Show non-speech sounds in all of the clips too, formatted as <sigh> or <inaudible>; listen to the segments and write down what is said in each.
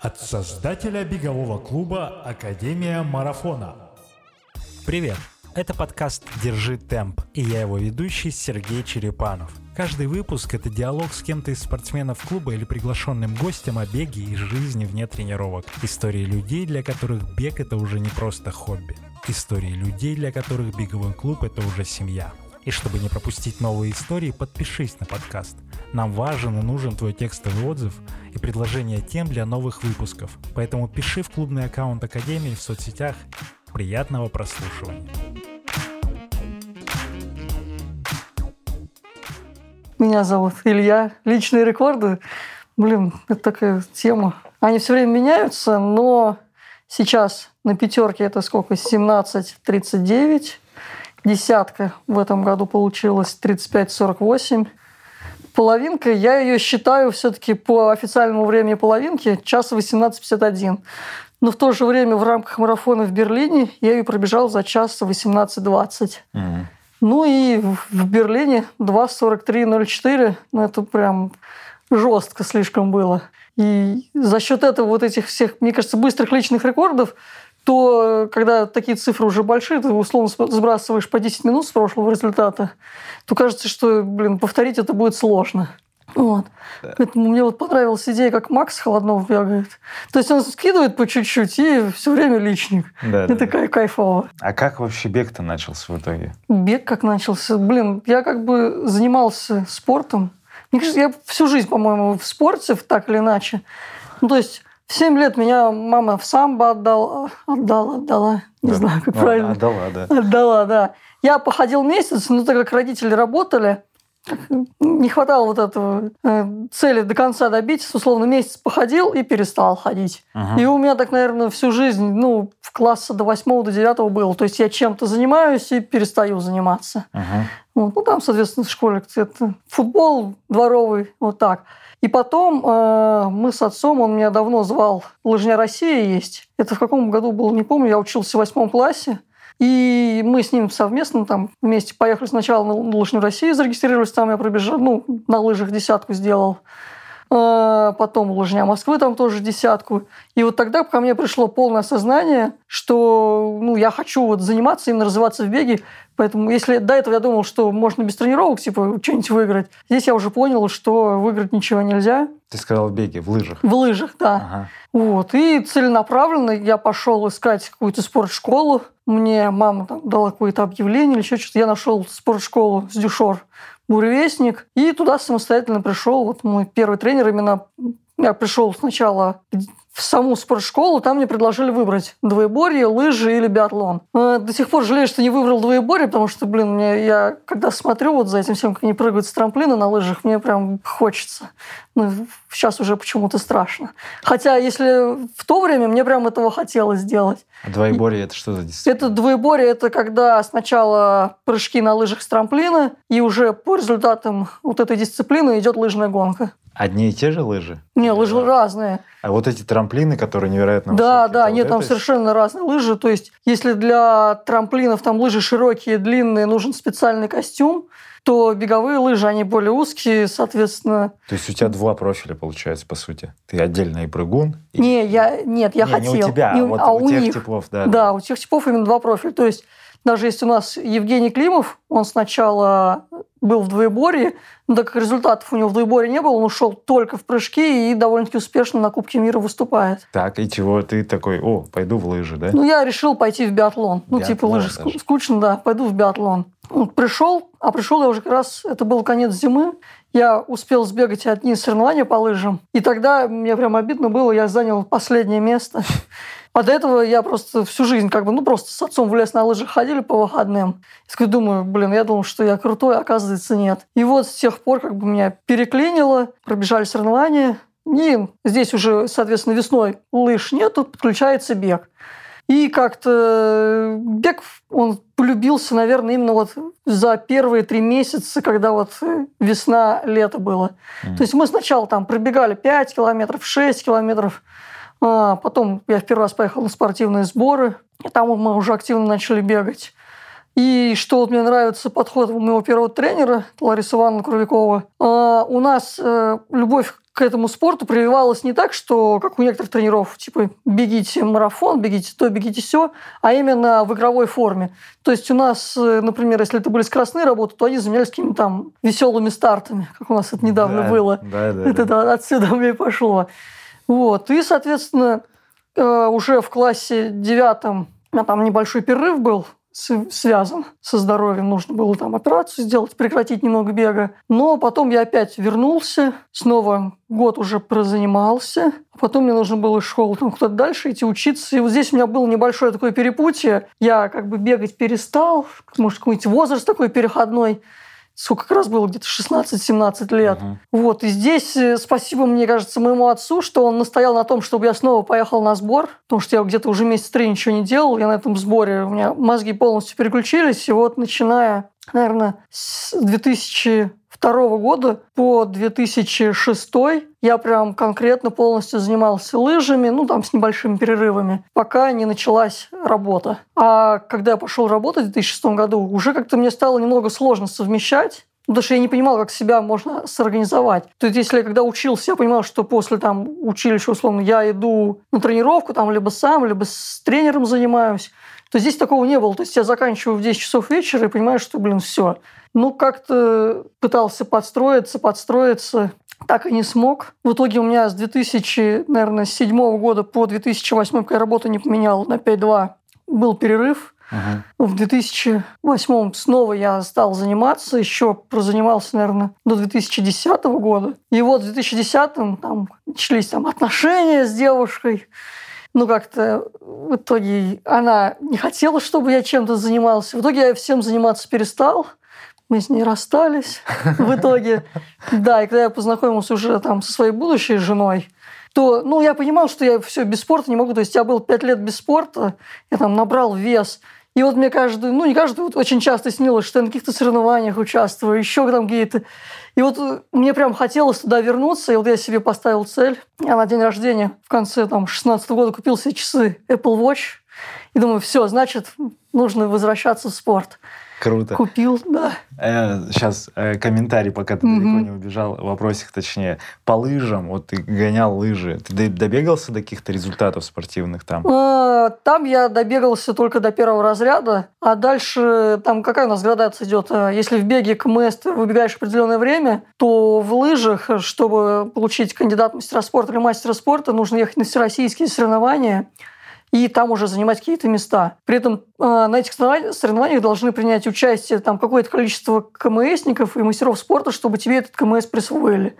От создателя бегового клуба «Академия марафона». Привет! Это подкаст «Держи темп» и я его ведущий Сергей Черепанов. Каждый выпуск – это диалог с кем-то из спортсменов клуба или приглашенным гостем о беге и жизни вне тренировок. Истории людей, для которых бег – это уже не просто хобби. Истории людей, для которых беговой клуб – это уже семья. И чтобы не пропустить новые истории, подпишись на подкаст. Нам важен и нужен твой текстовый отзыв и предложение тем для новых выпусков. Поэтому пиши в клубный аккаунт Академии в соцсетях. Приятного прослушивания. Меня зовут Илья. Личные рекорды, блин, это такая тема. Они все время меняются, но сейчас на пятерке это сколько? 17-39. Десятка в этом году получилась 35-48. Половинка, я ее считаю все-таки по официальному времени половинки час 18.51. Но в то же время в рамках марафона в Берлине я ее пробежал за час 18.20. Mm-hmm. Ну и в Берлине 2.43.04. Ну это прям жестко слишком было. И за счет этого вот этих всех, мне кажется, быстрых личных рекордов то когда такие цифры уже большие, ты условно сбрасываешь по 10 минут с прошлого результата, то кажется, что, блин, повторить это будет сложно. Вот. Да. Поэтому мне вот понравилась идея, как Макс Холоднов бегает. То есть он скидывает по чуть-чуть и все время личник. Да, это да, кай- да. кайфово. А как вообще бег-то начался в итоге? Бег как начался? Блин, я как бы занимался спортом. Мне кажется, я всю жизнь, по-моему, в спорте, так или иначе. Ну, то есть в 7 лет меня мама в самбо отдала, отдала, отдала, не да. знаю, как а, правильно. Отдала, да. Отдала, да. Я походил месяц, но так как родители работали, не хватало вот этого э, цели до конца добить. Условно, месяц походил и перестал ходить. Uh-huh. И у меня так, наверное, всю жизнь, ну, в класса до восьмого, до девятого было. То есть я чем-то занимаюсь и перестаю заниматься. Uh-huh. Вот. Ну, там, соответственно, в школе это футбол дворовый, вот так. И потом э, мы с отцом, он меня давно звал, «Лыжня Россия» есть. Это в каком году было, не помню, я учился в восьмом классе. И мы с ним совместно там вместе поехали сначала на Лыжню Россию, зарегистрировались там, я пробежал, ну, на лыжах десятку сделал. А, потом Лыжня Москвы там тоже десятку. И вот тогда ко мне пришло полное осознание, что ну, я хочу вот заниматься, именно развиваться в беге. Поэтому если до этого я думал, что можно без тренировок типа что-нибудь выиграть, здесь я уже понял, что выиграть ничего нельзя. Ты сказал в беге, в лыжах. В лыжах, да. Ага. Вот. И целенаправленно я пошел искать какую-то спортшколу. Мне мама там дала какое-то объявление или еще что-то. Я нашел спортшколу с Дюшор буревестник. И туда самостоятельно пришел вот мой первый тренер именно я пришел сначала в саму спортшколу, там мне предложили выбрать двоеборье, лыжи или биатлон. Э, до сих пор жалею, что не выбрал двоеборье, потому что, блин, мне, я когда смотрю вот за этим всем, как они прыгают с трамплина на лыжах, мне прям хочется. Ну, сейчас уже почему-то страшно. Хотя, если в то время мне прям этого хотелось сделать. А двоеборье – это что за дисциплина? Это двоеборье – это когда сначала прыжки на лыжах с трамплина, и уже по результатам вот этой дисциплины идет лыжная гонка. Одни и те же лыжи? Не, лыжи да. разные. А вот эти трамплины, которые невероятно Да, высокие, да, нет, вот там совершенно разные лыжи. То есть, если для трамплинов там лыжи широкие, длинные, нужен специальный костюм, то беговые лыжи, они более узкие, соответственно... То есть у тебя два профиля, получается, по сути? Ты отдельно и прыгун? И... Не, я, нет, я не, хотел. Не у тебя, не, а вот а у, у тех них. типов, да. Да, у тех типов именно два профиля. То есть даже если у нас Евгений Климов, он сначала был в двоеборье, но так как результатов у него в двоеборье не было, он ушел только в прыжки и довольно-таки успешно на Кубке мира выступает. Так, и чего ты такой, о, пойду в лыжи, да? Ну, я решил пойти в биатлон. Ну, типа лыжи даже. скучно, да, пойду в биатлон. Пришел, а пришел я уже как раз, это был конец зимы, я успел сбегать одни соревнования по лыжам, и тогда мне прям обидно было, я занял последнее место. <laughs> А до этого я просто всю жизнь как бы, ну, просто с отцом в лес на лыжах ходили по выходным. И думаю, блин, я думал, что я крутой, а оказывается, нет. И вот с тех пор как бы меня переклинило, пробежали соревнования, и здесь уже, соответственно, весной лыж нету, подключается бег. И как-то бег, он полюбился, наверное, именно вот за первые три месяца, когда вот весна, лето было. Mm. То есть мы сначала там пробегали 5 километров, 6 километров, а потом я в первый раз поехал на спортивные сборы, и там мы уже активно начали бегать. И что вот мне нравится подход моего первого тренера, Ларисы Ивановны Куровикова, а, у нас э, любовь к этому спорту прививалась не так, что, как у некоторых тренеров, типа, бегите марафон, бегите то, бегите все, а именно в игровой форме. То есть у нас, э, например, если это были скоростные работы, то они заменялись какими-то там веселыми стартами, как у нас это недавно Да, было. Да, да. Это да. да, отсюда у меня пошло. Вот. И, соответственно, э, уже в классе девятом меня там небольшой перерыв был, связан со здоровьем. Нужно было там операцию сделать, прекратить немного бега. Но потом я опять вернулся, снова год уже прозанимался. Потом мне нужно было из школы там куда-то дальше идти учиться. И вот здесь у меня было небольшое такое перепутье. Я как бы бегать перестал, может, какой-нибудь возраст такой переходной. Сколько как раз было, где-то 16-17 лет. Мгм. Вот, и здесь э, спасибо, мне кажется, моему отцу, что он настоял на том, чтобы я снова поехал на сбор, потому что я где-то уже месяц три ничего не делал, я на этом сборе, у меня мозги полностью переключились, и вот начиная, наверное, с 2002 года по 2006 я прям конкретно полностью занимался лыжами, ну, там, с небольшими перерывами, пока не началась работа. А когда я пошел работать в 2006 году, уже как-то мне стало немного сложно совмещать, Потому что я не понимал, как себя можно сорганизовать. То есть, если я когда учился, я понимал, что после там, училища, условно, я иду на тренировку, там, либо сам, либо с тренером занимаюсь, то здесь такого не было. То есть, я заканчиваю в 10 часов вечера и понимаю, что, блин, все. Ну, как-то пытался подстроиться, подстроиться, так и не смог. В итоге у меня с 2007 года по 2008, пока я работу не поменял, на 5-2 был перерыв. Мгм. В 2008 снова я стал заниматься, еще прозанимался, наверное, до 2010 года. И вот в 2010 там начались там отношения с девушкой. Ну, как-то в итоге она не хотела, чтобы я чем-то занимался. В итоге я всем заниматься перестал. Мы с ней расстались в итоге. <laughs> Да, и когда я познакомился уже там со своей будущей женой, то, ну, я понимал, что я все без спорта не могу. То есть я был пять лет без спорта, я там набрал вес. И вот мне каждый, ну, не каждый, вот очень часто снилось, что я на каких-то соревнованиях участвую, еще там какие-то. И вот э, мне прям хотелось туда вернуться, и вот я себе поставил цель. Я на день рождения в конце там 16 года купил себе часы Apple Watch. И думаю, все, значит, нужно возвращаться в спорт. Круто. Купил, да. сейчас комментарий, пока ты Мгм. далеко не убежал, вопросик точнее. По лыжам, вот ты гонял лыжи, ты до- добегался до каких-то результатов спортивных там? А, Там я добегался только до первого разряда, а дальше там какая у нас градация идет? А, Если в беге КМС ты выбегаешь определенное время, то в лыжах, чтобы получить кандидат мастера спорта или мастера спорта, нужно ехать на всероссийские соревнования и там уже занимать какие-то места. При этом э, на этих соревнованиях- должны принять участие там какое-то количество КМСников и мастеров спорта, чтобы тебе этот КМС присвоили.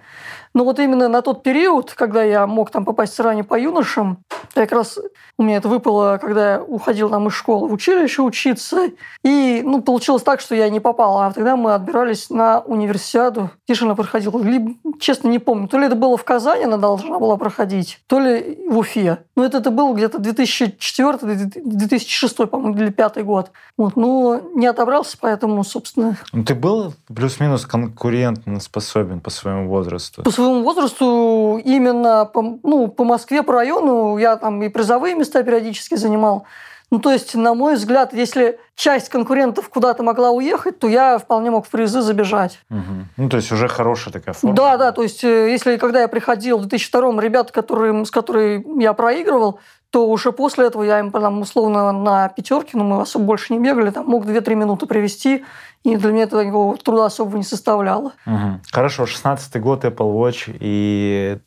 Но вот именно на тот период, когда я мог там попасть в по юношам, я как раз у меня это выпало, когда я уходил там из школы в училище учиться. И ну, получилось так, что я не попал. А тогда мы отбирались на универсиаду. Она проходила? Либо, честно, не помню. То ли это было в Казани, она должна была проходить, то ли в Уфе. Но это, это был где-то 2004-2006, по-моему, или 2005 год. Вот, ну, не отобрался, поэтому, собственно, Ну, ты был плюс-минус конкурентно способен по своему возрасту? По своему возрасту именно по, ну, по Москве, по району я там и призовые места периодически занимал. Ну, то есть, на мой взгляд, если часть конкурентов куда-то могла уехать, то я вполне мог в призы забежать. Мгм. Ну, то есть уже хорошая такая форма. Да, да, то есть, э, если когда я приходил в 2002 ребята, которые, с которыми я проигрывал, то уже после этого я им там, условно на пятерке, но мы особо больше не бегали, там мог 2-3 минуты привести, и для меня это никакого труда особо не составляло. Мгм. Хорошо, 16-й год Apple Watch, и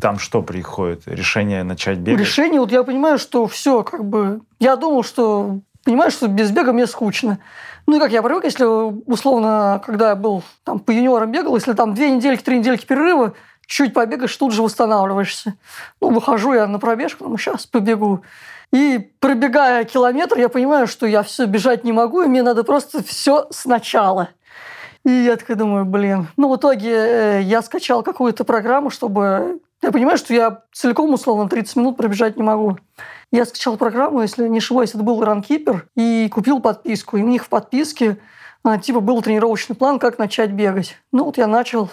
там что приходит? Решение начать бегать? Решение, вот я понимаю, что все, как бы, я думал, что, понимаю, что без бега мне скучно. Ну и как я привык, если условно, когда я был там по юниорам бегал, если там две недельки, три недельки перерыва, чуть побегаешь, тут же восстанавливаешься. Ну, выхожу я на пробежку, ну, сейчас побегу. И пробегая километр, я понимаю, что я все бежать не могу, и мне надо просто все сначала. И я такой думаю, блин. Ну, в итоге э, я скачал какую-то программу, чтобы... Я понимаю, что я целиком, условно, 30 минут пробежать не могу. Я скачал программу, если не ошибаюсь, это был Runkeeper, и купил подписку. И у них в подписке а, типа был тренировочный план, как начать бегать. Ну, вот я начал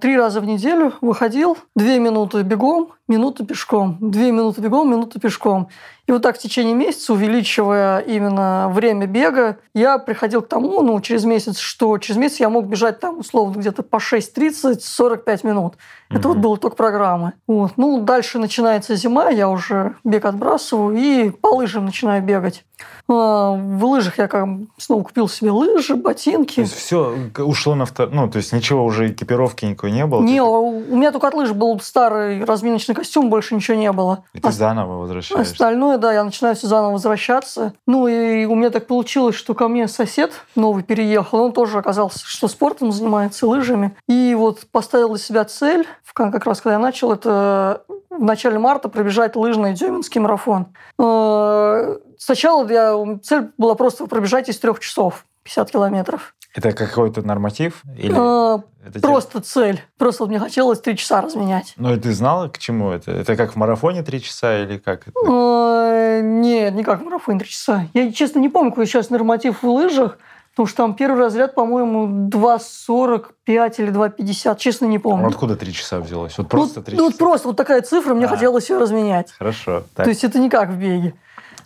три раза в неделю, выходил, две минуты бегом, минута пешком, две минуты бегом, минута пешком. И вот так в течение месяца, увеличивая именно время бега, я приходил к тому, ну, через месяц, что через месяц я мог бежать там, условно, где-то по 6.30, 45 минут. Mm-hmm. Это вот был итог программы. Вот. Ну, дальше начинается зима, я уже бег отбрасываю и по лыжам начинаю бегать. А, в лыжах я как снова купил себе лыжи, ботинки. То есть все ушло на втор... Ну, то есть ничего уже экипировки никакой не было? Не, у меня только от лыж был старый разминочный костюм, больше ничего не было. И ты а... заново возвращаешься? Остальное, да, я начинаю все заново возвращаться. Ну, и у меня так получилось, что ко мне сосед новый переехал, он тоже оказался, что спортом занимается, лыжами. И вот поставил для себя цель, как раз когда я начал, это в начале марта пробежать лыжный дюминский марафон. Э, сначала я, цель была просто пробежать из трех часов 50 километров. Это какой-то норматив? Или а, это просто тебе... цель. Просто мне хотелось три часа разменять. Ну и ты знала, к чему это? Это как в марафоне три часа или как? Это? А, нет, не как в марафоне три часа. Я, честно, не помню, какой сейчас норматив в лыжах. Потому что там первый разряд, по-моему, 2,45 или 2,50. Честно, не помню. А откуда три часа взялось? Вот просто три ну, часа? Вот просто вот такая цифра, мне а, хотелось ее разменять. Хорошо. Так. То есть это не как в беге.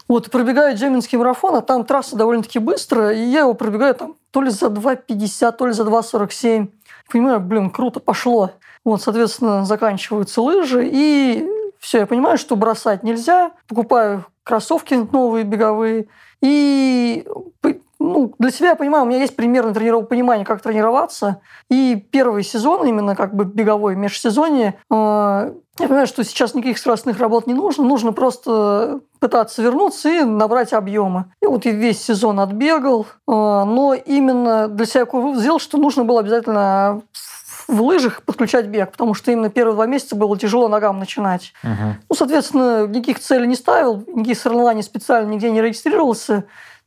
Вот, пробегаю Джеминский марафон, а там трасса довольно-таки быстрая, и я его пробегаю там то ли за 2,50, то ли за 2,47. Понимаю, блин, круто, пошло. Вот, соответственно, заканчиваются лыжи, и все, я понимаю, что бросать нельзя. Покупаю кроссовки новые беговые, и ну, для себя я понимаю, у меня есть примерно трениров... понимание, как тренироваться. И первый сезон, именно как бы беговой межсезонье, э, я понимаю, что сейчас никаких скоростных работ не нужно. Нужно просто пытаться вернуться и набрать объемы. И вот я весь сезон отбегал. Э, но именно для себя сделал, что нужно было обязательно в лыжах подключать бег, потому что именно первые два месяца было тяжело ногам начинать. Uh-huh. Ну, соответственно, никаких целей не ставил, никаких соревнований специально нигде не регистрировался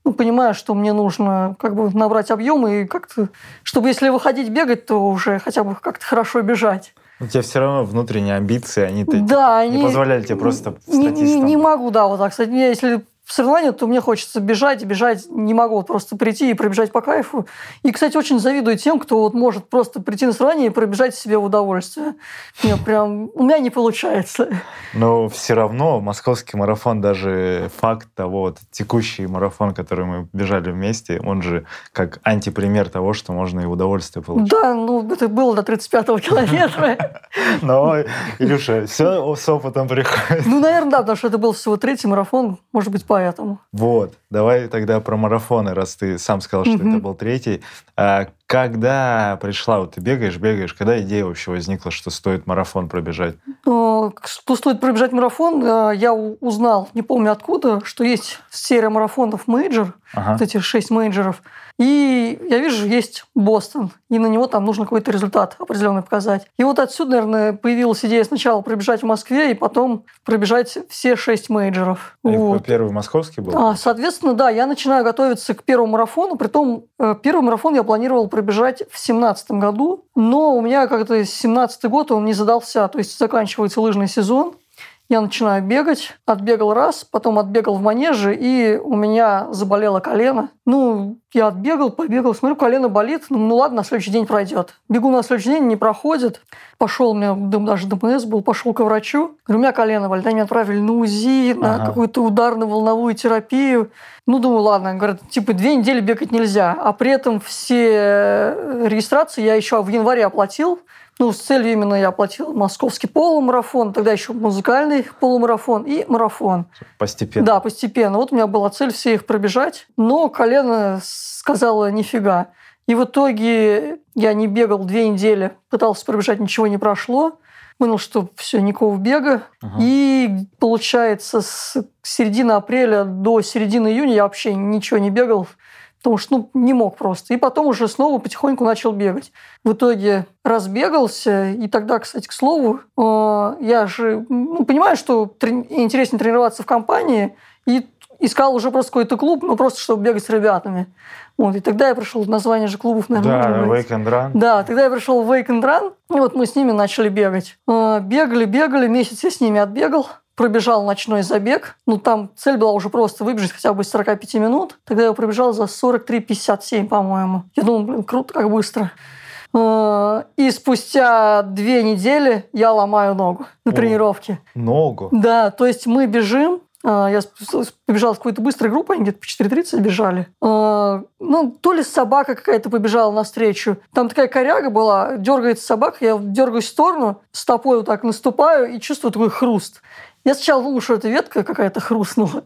ну, понимаю, что мне нужно как бы набрать объемы и как-то, чтобы если выходить бегать, то уже хотя бы как-то хорошо бежать. У тебя все равно внутренние амбиции, они да, не они позволяли тебе просто не, не, не могу, да, вот так сказать. Если в соревновании, то мне хочется бежать, бежать не могу вот просто прийти и пробежать по кайфу. И, кстати, очень завидую тем, кто вот может просто прийти на соревнование и пробежать себе в удовольствие. Мне прям, у меня не получается. Но все равно московский марафон, даже факт того, вот, текущий марафон, который мы бежали вместе, он же как антипример того, что можно и удовольствие получить. Да, ну это было до 35-го <laughs> километра. Но, Илюша, все с опытом приходит. Ну, наверное, да, потому что это был всего третий марафон, может быть, поэтому. Вот, давай тогда про марафоны, раз ты сам сказал, что это был третий. А когда пришла, вот ты бегаешь, бегаешь, когда идея вообще возникла, что стоит марафон пробежать? Что стоит пробежать марафон, я узнал, не помню откуда, что есть серия марафонов major, ага. вот эти шесть мейджоров. И я вижу, есть Бостон, и на него там нужно какой-то результат определенный показать. И вот отсюда, наверное, появилась идея сначала пробежать в Москве, и потом пробежать все шесть мейджоров. А вот. Первый московский был? А, соответственно, да, я начинаю готовиться к первому марафону, притом э, первый марафон я планировал пробежать в семнадцатом году, но у меня как-то семнадцатый год он не задался, то есть заканчивается лыжный сезон, я начинаю бегать, отбегал раз, потом отбегал в манеже, и у меня заболело колено. Ну, я отбегал, побегал, смотрю, колено болит, ну, ну ладно, на следующий день пройдет. Бегу на следующий день, не проходит. Пошел, у меня даже ДМС был, пошел к врачу. Говорю, у меня колено болит. Они меня отправили на УЗИ, ага. на какую-то ударную волновую терапию. Ну, думаю, ладно. Говорят, типа, две недели бегать нельзя. А при этом все регистрации я еще в январе оплатил. Ну, с целью именно я оплатил московский полумарафон, тогда еще музыкальный полумарафон и марафон. Постепенно? Да, постепенно. Вот у меня была цель все их пробежать, но колено сказала нифига. И в итоге я не бегал две недели, пытался пробежать, ничего не прошло. Понял, что все, никакого бега. Ага. И получается, с середины апреля до середины июня я вообще ничего не бегал потому что ну, не мог просто. И потом уже снова потихоньку начал бегать. В итоге разбегался, и тогда, кстати, к слову, э, я же ну, понимаю, что трени- интереснее тренироваться в компании, и искал уже просто какой-то клуб, ну просто чтобы бегать с ребятами. Вот, и тогда я пришел, название же клубов, наверное, Да, Wake and Run. Да, тогда я пришел в Wake and Run, и вот мы с ними начали бегать. Э, бегали, бегали, месяц я с ними отбегал пробежал ночной забег. Ну, там цель была уже просто выбежать хотя бы из 45 минут. Тогда я пробежал за 43,57, по-моему. Я думал, блин, круто, как быстро. Э, и спустя две недели я ломаю ногу на О. тренировке. Ногу? Да, то есть мы бежим, а, я побежал с какой-то быстрой группой, они где-то по 4.30 бежали. А, Ну, то ли собака какая-то побежала навстречу. Там такая коряга была, дергается собака, я дергаюсь в сторону, стопой вот так наступаю и чувствую такой хруст. Я сначала думал, что это ветка какая-то хрустнула.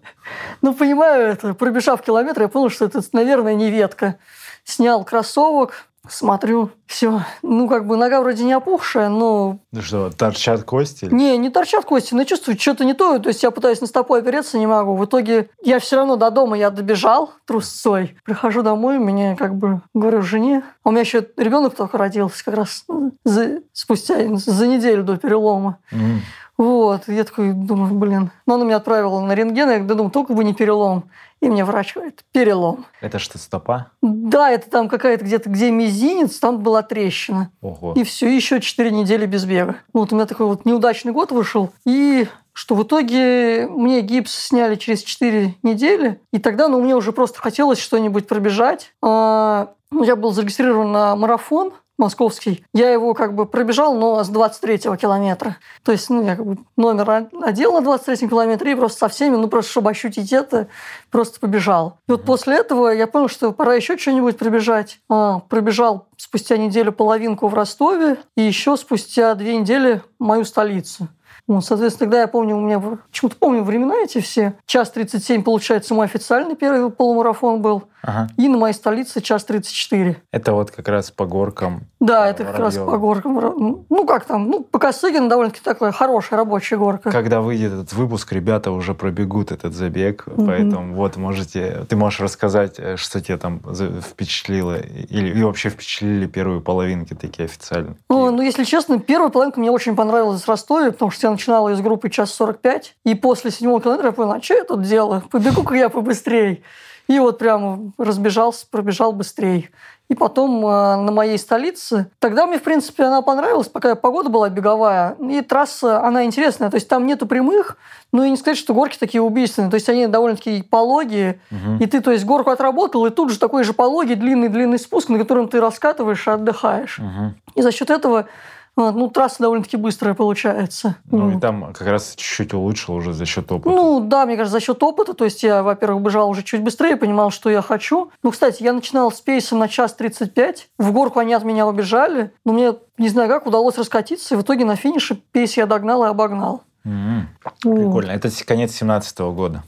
Но понимаю это, пробежав километр, я понял, что это, наверное, не ветка. Снял кроссовок, смотрю, все. Ну, как бы нога вроде не опухшая, но Ну что, торчат кости? не, не торчат кости, но чувствую, что-то не то. То есть я пытаюсь на стопу опереться, не могу. В итоге я все равно до дома я добежал трусцой. Прихожу домой, мне как бы говорю жене. А у меня еще ребенок только родился как раз за- спустя за неделю до перелома. М. Вот, я такой думаю, блин. Но она меня отправила на рентген, я думаю, только бы не перелом. И мне врач говорит, перелом. Это что, стопа? Да, это там какая-то где-то, где мизинец, там была трещина. Ого. И все, еще 4 недели без бега. Вот у меня такой вот неудачный год вышел. И что в итоге мне гипс сняли через 4 недели. И тогда, ну, мне уже просто хотелось что-нибудь пробежать. А, ну, Я был зарегистрирован на марафон московский. Я его как бы пробежал, но с 23-го километра. То есть, ну, я как бы номер одел на 23-м километре и просто со всеми, ну, просто чтобы ощутить это, просто побежал. И вот после этого я понял, что пора еще что-нибудь пробежать. А, пробежал спустя неделю половинку в Ростове и еще спустя две недели мою столицу. Вот, соответственно, тогда я помню, у меня почему-то помню времена эти все. Час 37, получается, мой официальный первый полумарафон был. Ага. И на моей столице час 34. Это вот как раз по горкам. Да, А, это как раз по горкам. Ну, как там? Ну, по Косыгину довольно-таки такая хорошая рабочая горка. Когда выйдет этот выпуск, ребята уже пробегут этот забег, Мгм. поэтому вот можете, ты можешь рассказать, э, что тебе там впечатлило или и вообще впечатлили первые половинки такие официально. Ну, ну, если честно, первая половинка мне очень понравилась в Ростове, потому что я начинала из группы час 45, и после седьмого километра я поняла, а что я тут делаю? Побегу-ка я побыстрее. И вот прямо разбежался, пробежал быстрее. И потом э, на моей столице. Тогда мне, в принципе, она понравилась, пока погода была беговая. И трасса, она интересная. То есть там нету прямых, но и не сказать, что горки такие убийственные. То есть они довольно-таки пологие. Мгм. И ты, то есть, горку отработал, и тут же такой же пологий, длинный-длинный спуск, на котором ты раскатываешь и отдыхаешь. Мгм. И за счет этого а, ну, трасса довольно-таки быстрая получается. Ну и Вот. там как раз чуть-чуть улучшил уже за счет опыта. Ну, да, мне кажется, за счет опыта. То есть я, во-первых, бежал уже чуть быстрее, понимал, что я хочу. Ну, кстати, я начинал с пейсом на час 35. В горку они от меня убежали. Но мне, не знаю как, удалось раскатиться. И в итоге на финише пейс я догнал и обогнал. Вот. Прикольно. Это конец семнадцатого года.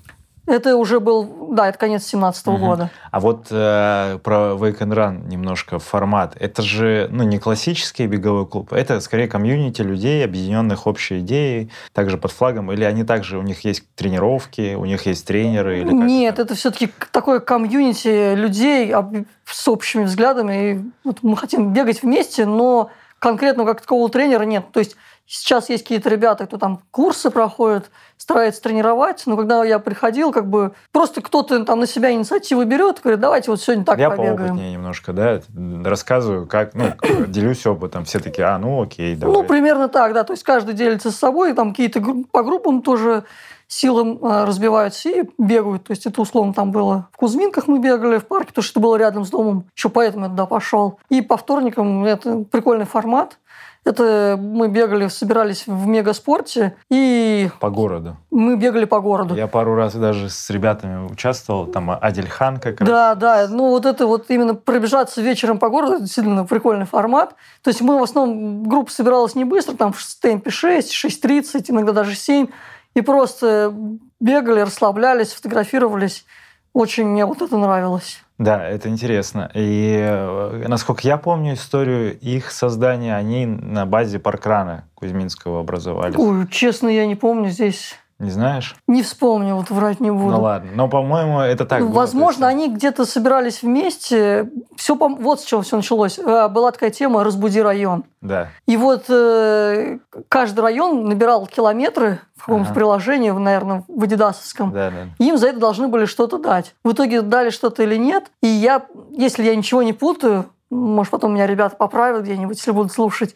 Это уже был, да, это конец 17 Мгм. года. А вот э, про Wake and Run немножко формат. Это же ну, не классический беговой клуб, это скорее комьюнити людей, объединенных общей идеей, также под флагом, или они также, у них есть тренировки, у них есть тренеры? Или Нет, это все-таки такое комьюнити людей с общими взглядами. И вот мы хотим бегать вместе, но конкретно как такового тренера нет. То есть сейчас есть какие-то ребята, кто там курсы проходит, старается тренировать, но когда я приходил, как бы просто кто-то там на себя инициативу берет, говорит, давайте вот сегодня так Я побегаем. поопытнее немножко, да, рассказываю, как, ну, <coughs> делюсь опытом. Все такие, а, ну окей, давай. Ну, примерно так, да. То есть каждый делится с собой, там какие-то по группам тоже силы э, разбиваются и бегают. То есть это условно там было в Кузьминках мы бегали в парке, потому что это было рядом с домом. Еще поэтому я туда пошел. И по вторникам это прикольный формат. Это мы бегали, собирались в мегаспорте, и По городу. мы бегали по городу. Я пару раз даже с ребятами участвовал, там Адельхан как раз. Да, да. Ну, вот это вот именно пробежаться вечером по городу, действительно прикольный формат. То есть мы в основном, группа собиралась не быстро, там в темпе 6, 6.30, иногда даже 7. И просто бегали, расслаблялись, фотографировались. Очень мне вот это нравилось. Да, это интересно. И э, насколько я помню историю их создания, они на базе паркрана Кузьминского образовались. Ой, честно, я не помню здесь. Не знаешь? Не вспомню, вот врать не буду. Ну ладно. Но, по-моему, это так Ну, было. Возможно, есть, они где-то собирались вместе. Все, вот с чего все началось. Э, Была такая тема «Разбуди район». Да. И вот э, каждый район набирал километры в каком-то Ага. приложении, наверное, в Адидасовском. Да, да. Им за это должны были что-то дать. В итоге дали что-то или нет. И я, если я ничего не путаю, может, потом меня ребята поправят где-нибудь, если будут слушать,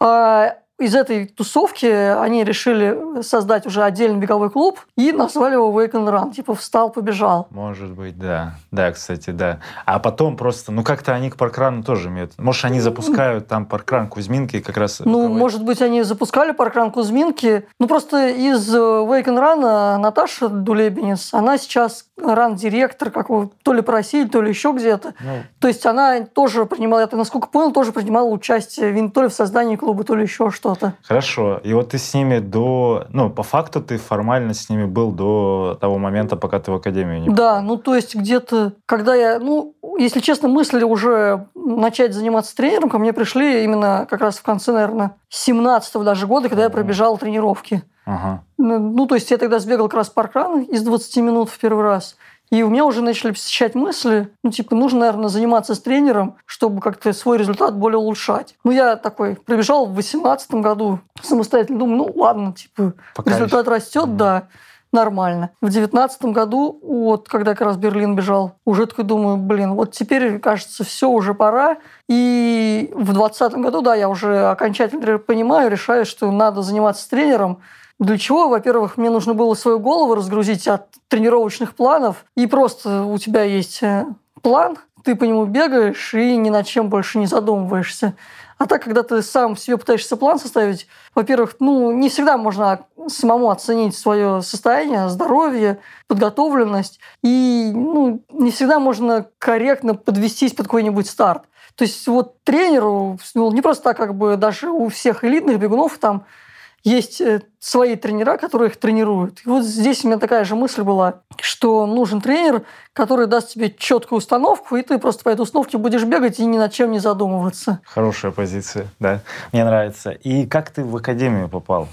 а, из этой тусовки они решили создать уже отдельный беговой клуб и назвали его Wake and Run. Типа встал, побежал. Может быть, да. Да, кстати, да. А потом просто, ну как-то они к паркрану тоже имеют. Может, они запускают там паркран Кузьминки как раз. Ну, может быть, они запускали паркран Кузьминки. Ну, просто из э, Wake and Run Наташа Дулебенец, она сейчас ран-директор, как его, то ли по России, то ли еще где-то. Ну, То есть она тоже принимала, я насколько понял, тоже принимала участие то ли в создании клуба, то ли еще что-то. Хорошо. И вот ты с ними до... Ну, по факту ты формально с ними был до того момента, пока ты в академию не Да, ну то есть где-то, когда я, ну, если честно, мысли уже начать заниматься тренером, ко мне пришли именно как раз в конце, наверное, 17 даже года, когда я пробежал тренировки. Ага. Ну, ну, то есть я тогда сбегал как раз паркран из 20 минут в первый раз. И у меня уже начали посещать мысли, ну, типа, нужно, наверное, заниматься с тренером, чтобы как-то свой результат более улучшать. Ну, я такой пробежал в 18 году самостоятельно, думаю, ну, ладно, типа, Пока результат растет, Мгм. да, нормально. В девятнадцатом году, вот когда как раз Берлин бежал, уже такой думаю, блин, вот теперь, кажется, все уже пора. И в двадцатом году, да, я уже окончательно понимаю, решаю, что надо заниматься с тренером. Для чего? Во-первых, мне нужно было свою голову разгрузить от тренировочных планов. И просто у тебя есть э, план, ты по нему бегаешь и ни над чем больше не задумываешься. А так, когда ты сам себе пытаешься план составить, во-первых, ну, не всегда можно самому оценить свое состояние, здоровье, подготовленность. И ну, не всегда можно корректно подвестись под какой-нибудь старт. То есть вот тренеру, ну, не просто так, как бы даже у всех элитных бегунов там есть э, свои тренера, которые их тренируют. И вот здесь у меня такая же мысль была, что нужен тренер, который даст тебе четкую установку, и ты просто по этой установке будешь бегать и ни над чем не задумываться. Хорошая позиция, да. Мне нравится. И как ты в академию попал?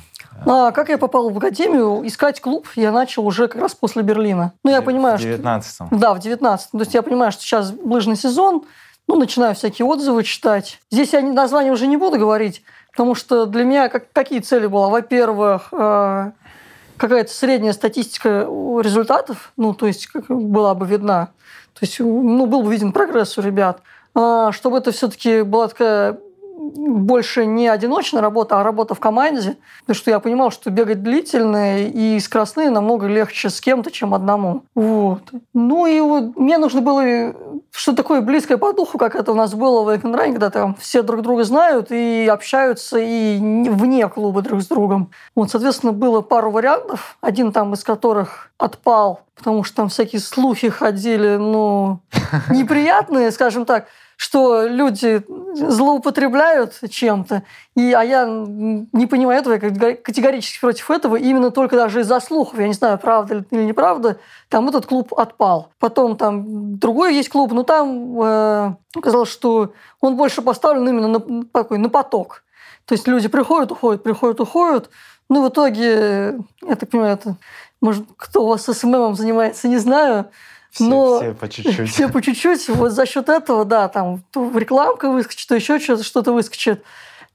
А как я попал в академию? Искать клуб я начал уже как раз после Берлина. Ну, я понимаю, в что... 19 Да, в 19 То есть я понимаю, что сейчас лыжный сезон, ну, начинаю всякие отзывы читать. Здесь я название уже не буду говорить, потому что для меня как, какие цели было? Во-первых, э, какая-то средняя статистика результатов, ну, то есть была бы видна. То есть, ну, был бы виден прогресс у ребят. А, чтобы это все-таки была такая больше не одиночная работа, а работа в команде. Потому что я понимал, что бегать длительно и скоростные намного легче с кем-то, чем одному. Вот. Ну и вот мне нужно было что такое близкое по духу, как это у нас было в Эконране, когда там все друг друга знают и общаются и вне клуба друг с другом. Вот, соответственно, было пару вариантов, один там из которых отпал, потому что там всякие слухи ходили, ну, <laughs> неприятные, скажем так, что люди злоупотребляют чем-то, и, а я не понимаю этого, я категорически против этого, именно только даже из-за слухов, я не знаю, правда или неправда, там этот клуб отпал. Потом там другой есть клуб, но там э, оказалось, что он больше поставлен именно на, такой, на поток. То есть люди приходят, уходят, приходят, уходят, ну, в итоге, я так понимаю, это, может, кто у вас с СММом занимается, не знаю, все, но все по чуть-чуть. <laughs> Все по чуть-чуть. Вот за счет этого, да, там то рекламка выскочит, то еще что-то, что-то выскочит.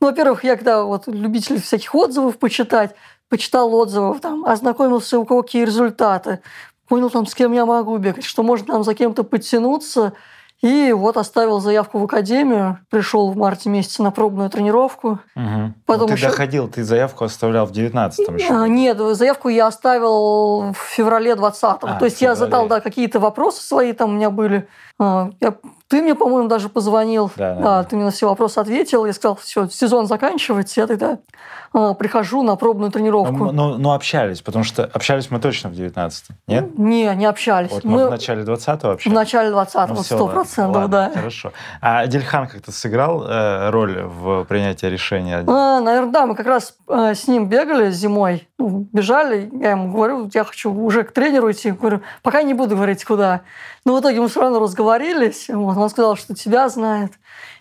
Ну, во-первых, я когда вот любитель всяких отзывов почитать, почитал отзывов, там, ознакомился, у кого какие результаты, понял, там, с кем я могу бегать, что можно там за кем-то подтянуться, и вот оставил заявку в академию, пришел в марте месяце на пробную тренировку. Угу. Потом ты еще... доходил, ты заявку оставлял в 19-м еще. А, нет, заявку я оставил в феврале 20-го. А, То есть я задал да, какие-то вопросы свои, там у меня были. А, я, ты мне, по-моему, даже позвонил. Да, да, да, ты мне на все вопросы ответил. Я сказал, все, сезон заканчивается, я тогда а, прихожу на пробную тренировку. Ну, ну, ну, общались, потому что общались мы точно в 19-м, нет? Не, не общались. Вот мы, мы в начале 20-го общались? В начале 20-го, сто процентов, да. Хорошо. А Дельхан как-то сыграл э, роль в принятии решения? А, наверное, да. Мы как раз э, с ним бегали зимой, ну, бежали. Я ему говорю, я хочу уже к тренеру идти. Говорю, пока не буду говорить, куда. Но в итоге мы все равно разговорились. Вот, он сказал, что тебя знает.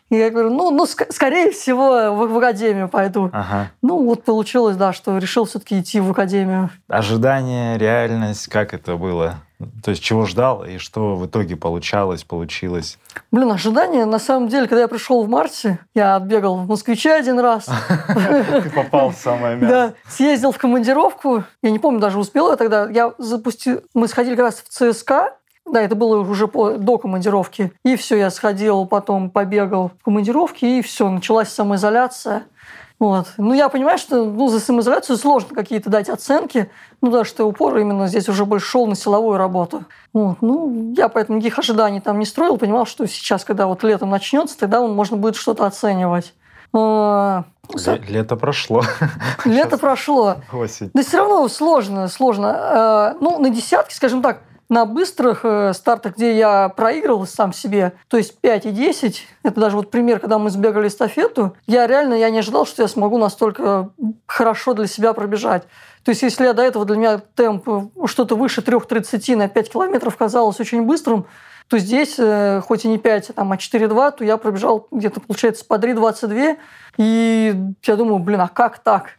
И я говорю, ну, ну ск- скорее всего, в, в академию пойду. Ага. Ну, вот получилось, да, что решил все-таки идти в академию. Ожидание, реальность, как это было? То есть чего ждал и что в итоге получалось, получилось? Блин, ожидания, на самом деле, когда я пришел в марте, я отбегал в Москвиче один раз. <laughs> Ты попал в самое <laughs> мясо. Да, съездил в командировку. Я не помню, даже успел я тогда. Я запустил... Мы сходили как раз в ЦСКА, да, это было уже до командировки. И все, я сходил, потом побегал в командировке, и все, началась самоизоляция. Вот. Ну, я понимаю, что ну, за самоизоляцию сложно какие-то дать оценки, ну, да, что упор именно здесь уже больше шел на силовую работу. Вот. Ну, я поэтому никаких ожиданий там не строил, понимал, что сейчас, когда вот летом начнется, тогда можно будет что-то оценивать. А, лето прошло. Лето прошло. Осень. Но все равно сложно, сложно. А, ну, на десятке, скажем так, на быстрых э, стартах, где я проигрывал сам себе, то есть 5 и 10, это даже вот пример, когда мы сбегали эстафету, я реально я не ожидал, что я смогу настолько хорошо для себя пробежать. То есть если я до этого для меня темп э, что-то выше 3.30 на 5 километров казалось очень быстрым, то здесь, э, хоть и не 5, там, а 4.2, то я пробежал где-то, получается, по 3.22, и я думаю, блин, а как так?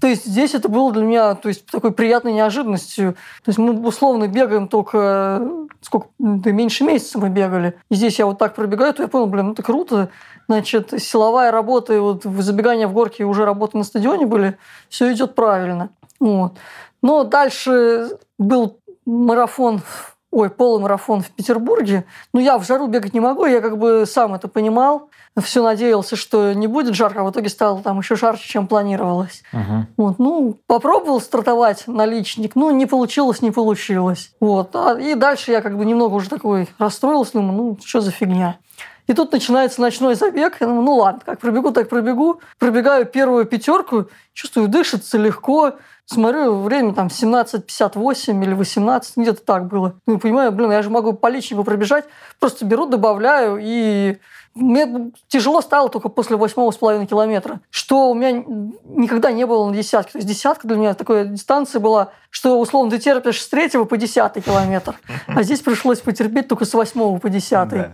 То есть здесь это было для меня то есть, такой приятной неожиданностью. То есть мы условно бегаем только сколько, да меньше месяца мы бегали. И здесь я вот так пробегаю, то я понял, блин, ну это круто. Значит, силовая работа и вот забегание в горке и уже работы на стадионе были, все идет правильно. Вот. Но дальше был марафон ой, полумарафон в Петербурге. Ну, я в жару бегать не могу, я как бы сам это понимал. Все надеялся, что не будет жарко, а в итоге стало там еще жарче, чем планировалось. Угу. Вот, ну, попробовал стартовать на личник, ну, не получилось, не получилось. Вот. А, и дальше я как бы немного уже такой расстроился, думаю, ну, что за фигня. И тут начинается ночной забег. Я думаю, ну ладно, как пробегу, так пробегу. Пробегаю первую пятерку, чувствую, дышится легко. Смотрю, время там 17.58 или 18, где-то так было. Ну, понимаю, блин, я же могу по личнику пробежать. Просто беру, добавляю, и мне тяжело стало только после восьмого с половиной километра, что у меня никогда не было на десятке. То есть десятка для меня такая дистанция была, что условно ты терпишь с третьего по десятый километр, а здесь пришлось потерпеть только с восьмого по десятый.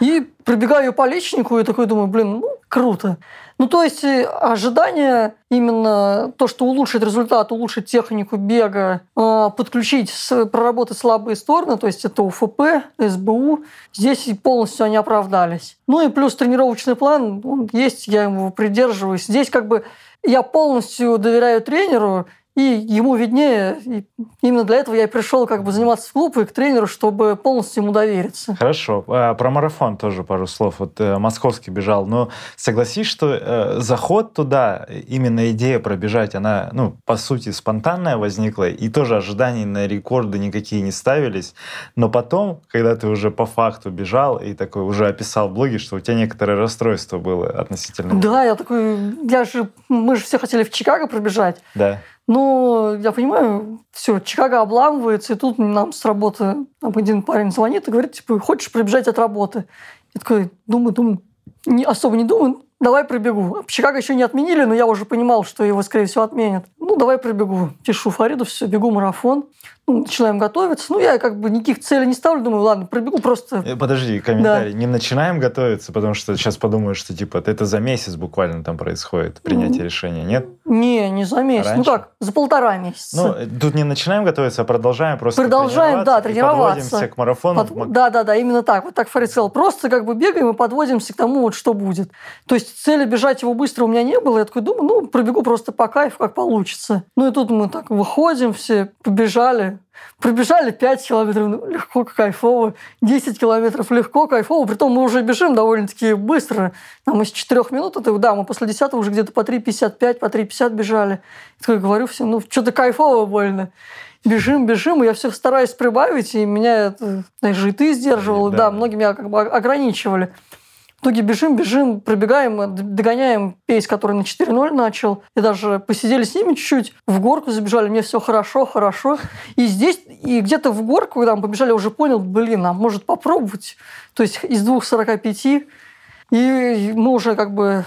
И пробегаю по личнику и такой думаю, блин, ну, круто. Ну, то есть э, ожидание именно то, что улучшить результат, улучшить технику бега, а, подключить, проработать слабые стороны, то есть это УФП, СБУ, здесь полностью они оправдались. Ну и плюс тренировочный план, он есть, я его придерживаюсь. Здесь как бы я полностью доверяю тренеру, и ему виднее. И именно для этого я и пришел как бы заниматься в клуб и к тренеру, чтобы полностью ему довериться. Хорошо. А, про марафон тоже пару слов. Вот э, московский бежал. Но согласись, что э, заход туда, именно идея пробежать, она, ну, по сути, спонтанная возникла. И тоже ожиданий на рекорды никакие не ставились. Но потом, когда ты уже по факту бежал и такой уже описал в блоге, что у тебя некоторое расстройство было относительно... Да, я такой... Я же... Мы же все хотели в Чикаго пробежать. Да. Ну, я понимаю, все, Чикаго обламывается, и тут нам с работы там один парень звонит и говорит, типа, хочешь прибежать от работы? Я такой думаю, думаю, не, особо не думаю, давай пробегу. Чикаго еще не отменили, но я уже понимал, что его, скорее всего, отменят. Ну, давай пробегу. Пишу Фариду, все, бегу марафон. Ну, начинаем готовиться. Ну, я как бы никаких целей не ставлю. Думаю, ладно, пробегу просто. Э, подожди, комментарий. Да. Не начинаем готовиться, потому что сейчас подумают, что типа это за месяц буквально там происходит принятие mm. решения, нет? Не, не за месяц. Ну Раньше? Ну как, за полтора месяца. Ну, э, тут не начинаем готовиться, а продолжаем просто Продолжаем, да, тренироваться. подводимся к марафону. Под... Да, да, да, именно так. Вот так Фарид сказал. Просто как бы бегаем и подводимся к тому, вот что будет. То есть цели бежать его быстро у меня не было. Я такой думаю, ну, пробегу просто по кайфу, как получится. Ну и тут мы так выходим все, побежали, Пробежали 5 километров, ну, легко, кайфово. 10 километров легко, кайфово. Притом мы уже бежим довольно-таки быстро. Там из 4 минут, это, да, мы после 10 уже где-то по 3,55, по 3,50 бежали. Я такой говорю всем, ну, что-то кайфово больно. Бежим, бежим, и я всех стараюсь прибавить, и меня это, знаешь, и ты сдерживал, да, да многие меня как бы ограничивали. Итоге бежим, бежим, пробегаем, догоняем пейс, который на 4-0 начал. И даже посидели с ними чуть-чуть, в горку забежали, мне все хорошо, хорошо. И здесь, и где-то в горку, когда мы побежали, уже понял, блин, а может попробовать. То есть из 2.45 и мы уже как бы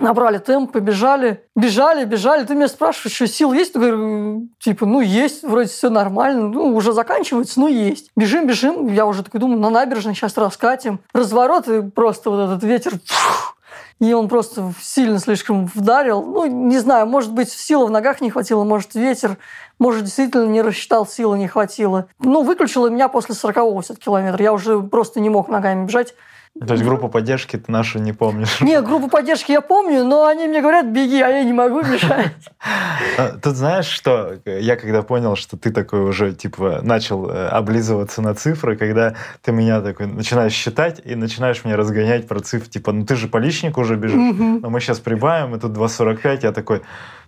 набрали темп, побежали, бежали, бежали. Ты меня спрашиваешь, что сил есть? Я говорю, типа, ну, есть, вроде все нормально. Ну, уже заканчивается, но есть. Бежим, бежим. Я уже такой думаю, на набережной сейчас раскатим. Разворот, и просто вот этот ветер и он просто сильно слишком вдарил. Ну, не знаю, может быть, силы в ногах не хватило, может, ветер, может, действительно не рассчитал, силы не хватило. Ну, выключило меня после 40 километра. Я уже просто не мог ногами бежать То есть группу поддержки ты нашу не помнишь? Не, группу поддержки я помню, но они мне говорят, беги, а я не могу бежать. А, Тут знаешь, что я когда понял, что ты такой уже типа начал э, облизываться на цифры, когда ты меня такой начинаешь считать и начинаешь мне разгонять про цифры, типа, ну ты же по личнику уже бежишь, но мы сейчас прибавим, и тут 2.45, я такой,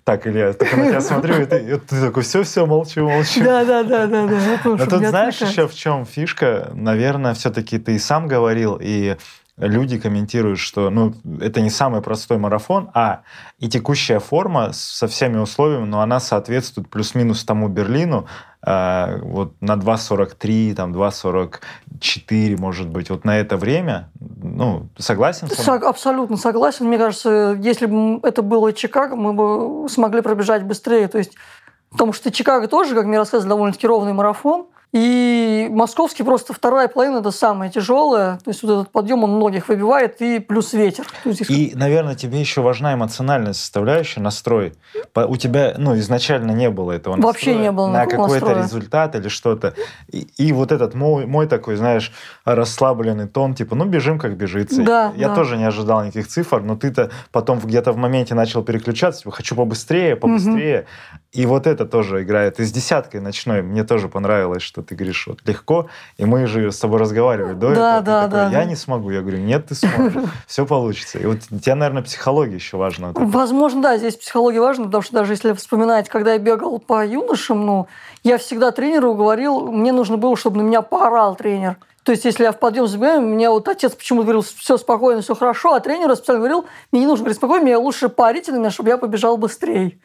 так, Илья, я такой на тебя смотрю, и ты, и ты такой, все-все, молчу, молчу. Да, да, да, да, да. я тоже, Но тут знаешь еще в чем фишка? Наверное, все-таки ты и сам говорил, и люди комментируют, что ну, это не самый простой марафон, а и текущая форма со всеми условиями, но она соответствует плюс-минус тому Берлину, вот на 2.43, там 2.44, может быть, вот на это время, ну, согласен со абсолютно согласен. Мне кажется, если бы это было Чикаго, мы бы смогли пробежать быстрее. То есть, потому что Чикаго тоже, как мне рассказывали, довольно-таки ровный марафон. И московский просто вторая половина это самая тяжелая. То есть вот этот подъем он многих выбивает и плюс ветер. Есть, И, наверное, тебе еще важна эмоциональная составляющая, настрой. У тебя, ну, изначально не было этого Вообще настроя не было на какой-то результат или что-то. И, и вот этот мой, мой такой, знаешь, расслабленный тон, типа, ну, бежим, как бежится. Да, Я да. тоже не ожидал никаких цифр, но ты-то потом где-то в моменте начал переключаться, типа, хочу побыстрее, побыстрее. И вот это тоже играет. И с десяткой ночной мне тоже понравилось, что ты говоришь, вот легко. И мы же с тобой разговаривали до Да, этого. Ты да, такой, да, Я да. не смогу. Я говорю, нет, ты сможешь. <laughs> Все получится. И вот у тебя, наверное, психология еще важна. Возможно, да, здесь психология важна, потому что даже если вспоминать, когда я бегал по юношам, ну, я всегда тренеру говорил, мне нужно было, чтобы на меня поорал тренер. То есть, если я в подъем забегаю, мне вот отец почему-то говорил, все спокойно, все хорошо, а тренер специально говорил, мне не нужно говорить спокойно, мне лучше поорите на меня, чтобы я побежал быстрее.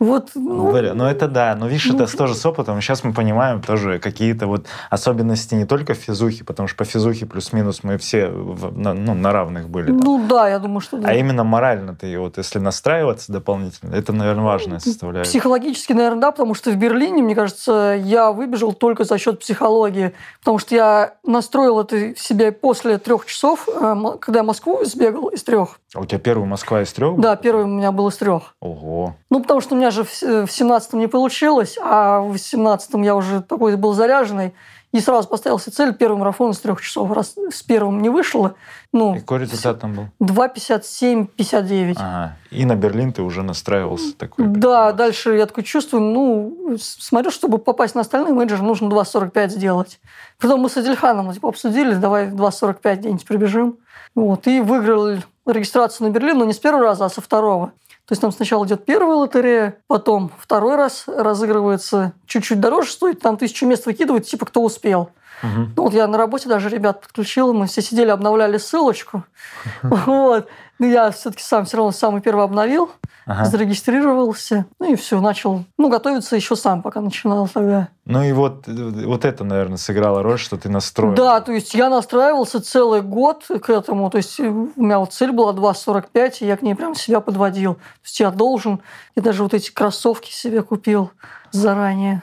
Вот, ну, Ну, это да. Но видишь, это тоже с опытом. Сейчас мы понимаем тоже какие-то вот особенности не только в физухе, потому что по физухе плюс-минус мы все в- на, ну, на равных были. там. ну да, я думаю, что да. А именно морально ты, вот если настраиваться дополнительно, это, наверное, важная составляющая. Психологически, наверное, да, потому что в Берлине, мне кажется, я выбежал только за счет психологии, потому что я настроил это в себе после трех часов, э, когда я Москву сбегал из трех. А у тебя первый Москва из трех? Да, первый у меня был из трех. Ого. Ну, потому что у меня же в с- в 17-м не получилось, а в 18-м я уже такой был заряженный. И сразу поставил себе цель первый марафон из трех часов. Раз с первым не вышло, ну, И какой результат там был? 2.57-59. Ага. И на Берлин ты уже настраивался такой. Да, дальше я такой чувствую, ну, смотрю, чтобы попасть на остальные менеджеры, нужно 2.45 сделать. Потом мы с Адельханом типа, обсудили, давай 2.45 где-нибудь пробежим. Вот, и выиграл регистрацию на Берлин, но не с первого раза, а со второго. То есть там сначала идет первая лотерея, потом второй раз разыгрывается чуть-чуть дороже стоит, там тысячу мест выкидывают, типа кто успел. Мгм. Ну, вот я на работе даже ребят подключил, мы все сидели, обновляли ссылочку. <laughs> Вот. Но я все-таки сам все равно самый первый обновил, Ага. зарегистрировался, ну и все, начал, ну, готовиться еще сам, пока начинал тогда. Ну и вот, вот это, наверное, сыграло роль, что ты настроен. Да, то есть я настраивался целый год к этому, то есть у меня вот цель была 2.45, и я к ней прям себя подводил. То есть я должен, я даже вот эти кроссовки себе купил заранее.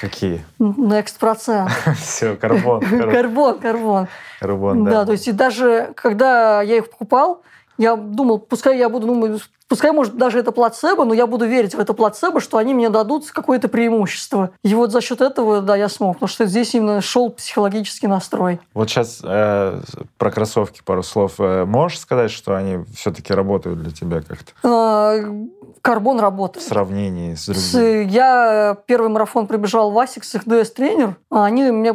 Какие? Next процент. <laughs> Все, карбон. <laughs> кар- Карбон, карбон. Карбон, Да, да. то есть и даже когда я их покупал, я думал, пускай я буду, ну, пускай, может, даже это плацебо, но я буду верить в это плацебо, что они мне дадут какое-то преимущество. И вот за счет этого, да, я смог, потому что здесь именно шел психологический настрой. Вот сейчас про кроссовки пару слов. Э, можешь сказать, что они все-таки работают для тебя как-то А, Карбон в работает. сравнении с С- другими? Я первый марафон прибежал в Asics, их DS-Trainer. а Они мне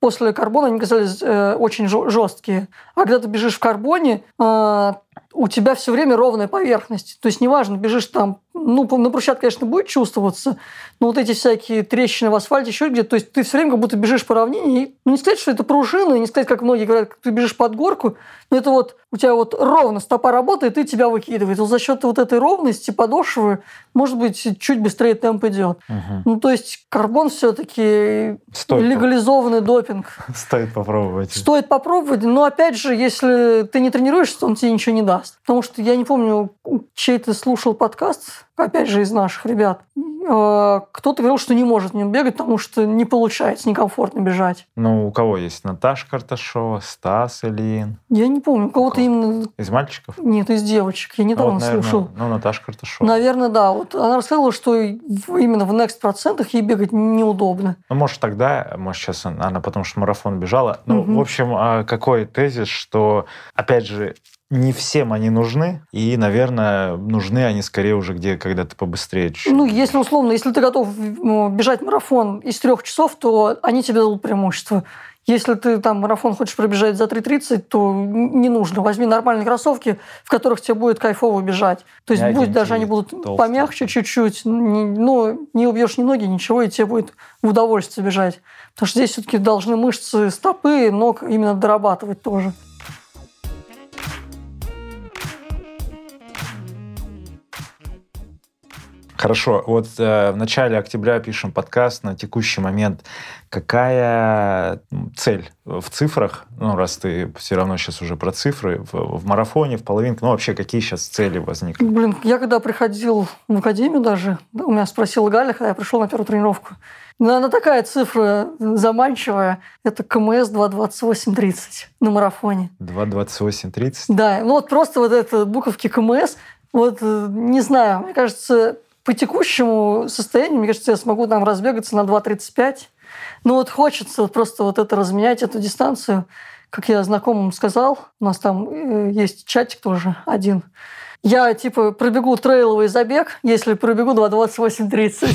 после карбона они казались э, очень жесткие. А когда ты бежишь в карбоне, э, у тебя все время ровная поверхность. То есть неважно, бежишь там, ну, на брусчатке, конечно, будет чувствоваться, но вот эти всякие трещины в асфальте, еще где-то, то есть ты все время как будто бежишь по равнине. И, ну, не сказать, что это пружина, не сказать, как многие говорят, ты бежишь под горку, но это вот у тебя вот ровно стопа работает, и тебя выкидывает. Вот за счет вот этой ровности подошвы, может быть, чуть быстрее темп идет. Мгм. Ну, то есть карбон все-таки легализованный допинг. <laughs> стоит попробовать. Стоит попробовать, но опять же, если ты не тренируешься, он тебе ничего не даст. Потому что я не помню, чей ты слушал подкаст, опять же, из наших ребят. Э, Кто-то говорил, что не может в нем бегать, потому что не получается, некомфортно бежать. Ну, у кого есть? Наташа Карташова, Стас Ильин. Я не помню, у кого-то Кого? именно... Из мальчиков? Нет, из девочек. Я недавно вот, наверное, слушал. Ну, Наташа Карташова. Наверное, да. Вот она рассказывала, что именно в next процентах ей бегать неудобно. Ну, может, тогда, может, сейчас она, потому что марафон бежала. Ну, Мгм. в общем, а, какой тезис, что, опять же, не всем они нужны, и, наверное, нужны они скорее уже где, когда ты побыстрее. Ну, если условно, если ты готов м, бежать марафон из трех часов, то они тебе дадут преимущество. Если ты там марафон хочешь пробежать за 3.30, то не нужно. Возьми нормальные кроссовки, в которых тебе будет кайфово бежать. То есть будет даже они будут толстые. помягче чуть-чуть, ну, не убьешь ни ноги, ничего, и тебе будет в удовольствие бежать. Потому что здесь все-таки должны мышцы стопы, ног именно дорабатывать тоже. Хорошо, вот э, в начале октября пишем подкаст на текущий момент. Какая цель в цифрах, ну, раз ты все равно сейчас уже про цифры, в, в марафоне, в половинке, ну, вообще, какие сейчас цели возникли? Блин, я когда приходил в академию даже, да, у меня спросила Галя, когда я пришел на первую тренировку. Ну, она такая цифра заманчивая. Это КМС 2.28.30 на марафоне. 2.28.30? Да, ну вот просто вот это буковки КМС, вот э, не знаю, мне кажется, по текущему состоянию, мне кажется, я смогу там разбегаться на 2.35. Ну вот хочется просто вот это разменять, эту дистанцию. Как я знакомым сказал, у нас там э, есть чатик тоже один. Я типа пробегу трейловый забег, если пробегу 2.28.30.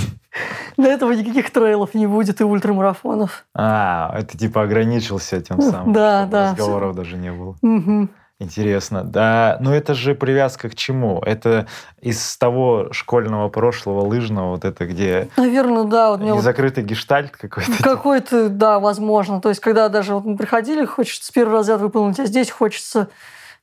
До <laughs> этого никаких трейлов не будет и ультрамарафонов. А, это типа ограничился тем самым. Да, да. Разговоров даже не было. Мгм. Интересно. Да, но это же привязка к чему? Это из того школьного прошлого лыжного, вот это, где Наверное, да. Вот мне вот незакрытый гештальт какой-то. <laughs> Какой-то, да, возможно. То есть, когда даже вот мы приходили, хочется с первого разряда выполнить, а здесь хочется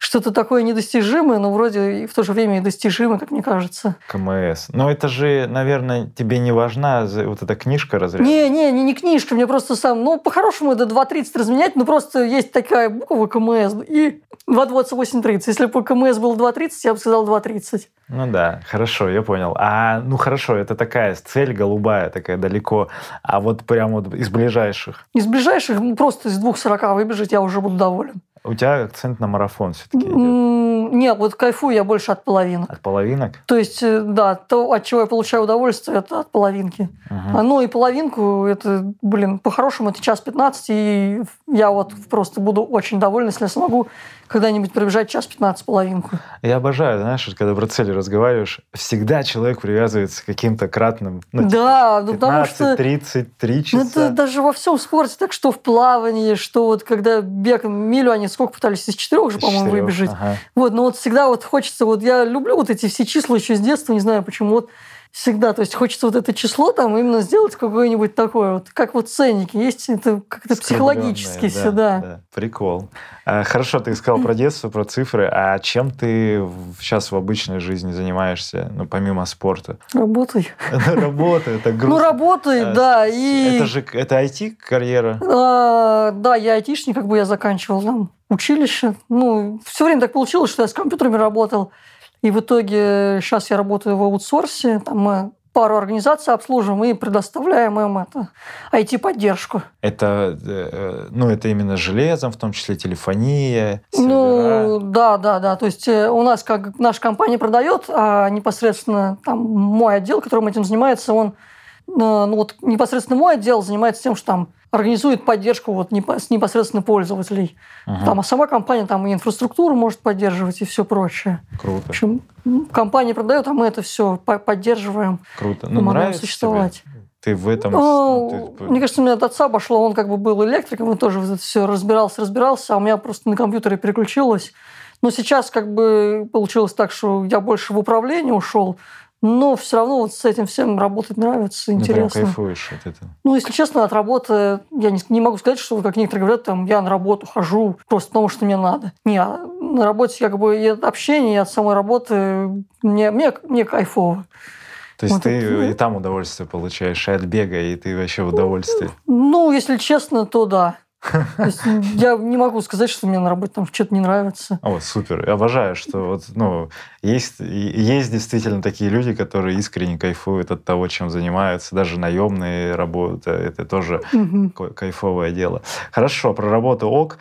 что-то такое недостижимое, но вроде и в то же время и достижимое, как мне кажется. КМС. Но это же, наверное, тебе не важна вот эта книжка разряда. Не, не, не, не книжка, мне просто сам, ну, по-хорошему это 2.30 разменять, но просто есть такая буква КМС и 2.28.30. Если бы КМС был 2.30, я бы сказал 2.30. Ну да, хорошо, я понял. А, ну хорошо, это такая цель голубая, такая далеко. А вот прям вот из ближайших. Из ближайших ну, просто из 2.40 выбежать я уже буду доволен. У тебя акцент на марафон все-таки идет. Нет, вот кайфую я больше от половинок. От половинок? То есть, э, да, то, от чего я получаю удовольствие, это от половинки. А, Ну и половинку, это, блин, по-хорошему это час 15, и я вот просто буду очень доволен, если я смогу когда-нибудь пробежать час 15 половинку. Я обожаю, знаешь, когда про цели разговариваешь, всегда человек привязывается к каким-то кратным. Ну, да, типа, ну потому 15, что 33 ну, часа. это даже во всем спорте, так что в плавании, что вот когда бег милю, они сколько пытались из четырех же, по-моему, выбежать. ага. Вот, но вот всегда вот хочется, вот я люблю вот эти все числа еще с детства, не знаю почему, вот всегда, то есть хочется вот это число там именно сделать какое-нибудь такое, вот как вот ценники, есть это как-то психологически Скругленное, всегда. да, да. Прикол. А, Хорошо, ты сказал про детство, про цифры. А чем ты сейчас в обычной жизни занимаешься, ну, помимо спорта? Работай. <laughs> Работа, это грустно. Ну, работай, А, да, и... Это же это IT-карьера? А, да, я айтишник, как бы я заканчивал там училище. Ну, все время так получилось, что я с компьютерами работал. И в итоге сейчас я работаю в аутсорсе. Там мы пару организаций обслуживаем и предоставляем им это IT-поддержку. Это, э, ну, это именно железом, в том числе телефония, Ну, сервера. да, да, да. То есть э, у нас как наша компания продает, а непосредственно там мой отдел, которым этим занимается, он, э, ну вот непосредственно мой отдел занимается тем, что там организует поддержку вот с непосредственно пользователей. Ага, Там, а сама компания там и инфраструктуру может поддерживать и все прочее. В Круто, общем, м, компания продает, а мы это все поддерживаем, круто. Ну, помогаем существовать. тебе? Ты в этом... Ну, ты- Мне кажется, у меня от отца пошло, он как бы был электриком, он тоже вот это все разбирался, разбирался, а у меня просто на компьютере переключилось. Но сейчас как бы получилось так, что я больше в управление ушел, но все равно вот с этим всем работать нравится, ну, интересно. кайфуешь от этого. Ну, если честно, от работы я не, не могу сказать, что, как некоторые говорят, там, я на работу хожу просто потому, что мне надо. Не, а на работе как бы и от общения, и от самой работы мне, мне, мне кайфово. То есть Вот ты это- и там удовольствие получаешь, и от бега, и ты вообще в удовольствии. Ну, если честно, то да. Есть я не могу сказать, что мне на работе там что-то не нравится. О, супер. Я обожаю, что вот, ну, есть, есть действительно такие люди, которые искренне кайфуют от того, чем занимаются. Даже наемные работы. Это тоже угу. кайфовое дело. Хорошо, про работу ок.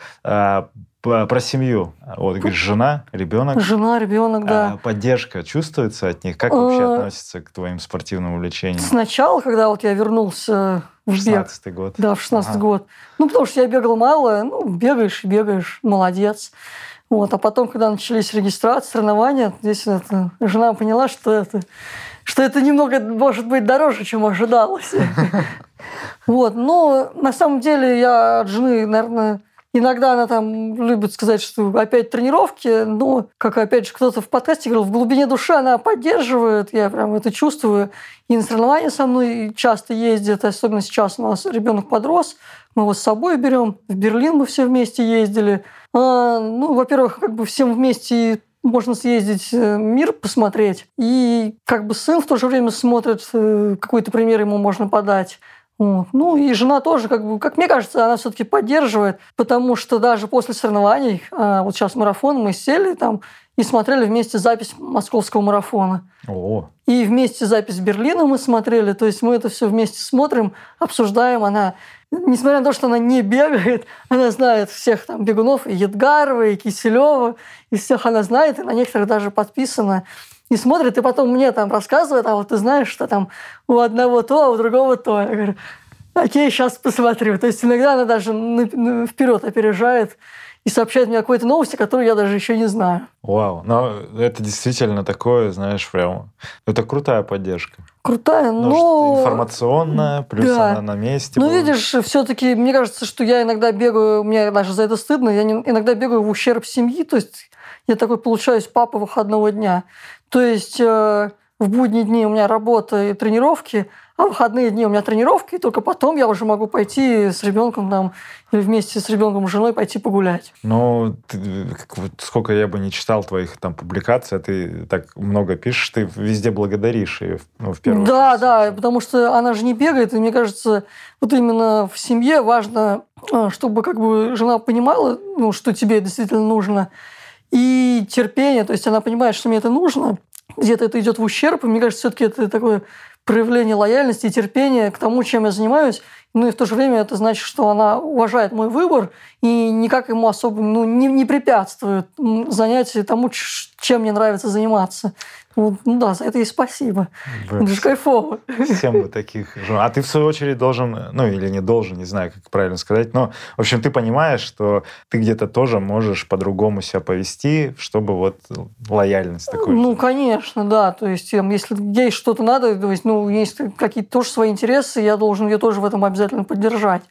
Про семью. Вот, говоришь, жена, ребенок. Жена, ребенок, да. А поддержка чувствуется от них? Как вообще а, относятся к твоим спортивным увлечениям? Сначала, когда вот я вернулся в 16 бег. год. Да, в 16 ага. год. Ну, потому что я бегал мало, ну, бегаешь бегаешь, молодец. Вот, а потом, когда начались регистрации, соревнования, здесь это, жена поняла, что это, что это немного, может быть, дороже, чем ожидалось. <laughs> Вот, но на самом деле я от жены, наверное, Иногда она там любит сказать, что опять тренировки, но, как опять же кто-то в подкасте говорил, в глубине души она поддерживает, я прям это чувствую. И на соревнования со мной часто ездит, особенно сейчас у нас ребенок подрос, мы его с собой берем. В Берлин мы все вместе ездили. А, ну, во-первых, как бы всем вместе можно съездить э, мир посмотреть. И как бы сын в то же время смотрит, э, какой-то пример ему можно подать. Вот. Ну и жена тоже, как, бы, как мне кажется, она все-таки поддерживает, потому что даже после соревнований, а, вот сейчас марафон, мы сели там и смотрели вместе запись московского марафона. О. И вместе запись Берлина мы смотрели, то есть мы это все вместе смотрим, обсуждаем. Она, несмотря на то, что она не бегает, она знает всех там бегунов, и Едгарова, и Киселева, и всех она знает, и на некоторых даже подписана и смотрит, и потом мне там рассказывает, а вот ты знаешь, что там у одного то, а у другого то. Я говорю, окей, сейчас посмотрю. То есть иногда она даже вперед опережает и сообщает мне какой-то новости, которую я даже еще не знаю. Вау, но это действительно такое, знаешь, прям... Это крутая поддержка. Крутая, но... но... Информационная, плюс да. она на месте. Ну, видишь, все-таки мне кажется, что я иногда бегаю, мне даже за это стыдно, я иногда бегаю в ущерб семьи, то есть я такой получаюсь папа выходного дня. То есть э, в будние дни у меня работа и тренировки, а в выходные дни у меня тренировки, и только потом я уже могу пойти с ребенком там или вместе с ребенком и женой пойти погулять. Ну, ты, как, вот, сколько я бы не читал твоих там публикаций, а ты так много пишешь, ты везде благодаришь ее, ну, в первую Да, очередь. да, потому что она же не бегает, и мне кажется, вот именно в семье важно, э, чтобы как бы жена понимала, ну, что тебе действительно нужно, и терпение, то есть она понимает, что мне это нужно, где-то это идет в ущерб, и мне кажется, все-таки это такое проявление лояльности и терпения к тому, чем я занимаюсь. Ну и в то же время это значит, что она уважает мой выбор и никак ему особо ну, не, не препятствует занятию тому, чем мне нравится заниматься. Вот, ну да, за это и спасибо. Вы... Это же кайфово. Всем бы таких А ты, в свою очередь, должен, ну или не должен, не знаю, как правильно сказать, но, в общем, ты понимаешь, что ты где-то тоже можешь по-другому себя повести, чтобы вот лояльность такой. Ну, конечно, да. То есть, если есть что-то надо, то есть, ну, есть какие-то тоже свои интересы, я должен ее тоже в этом обязательно поддержать.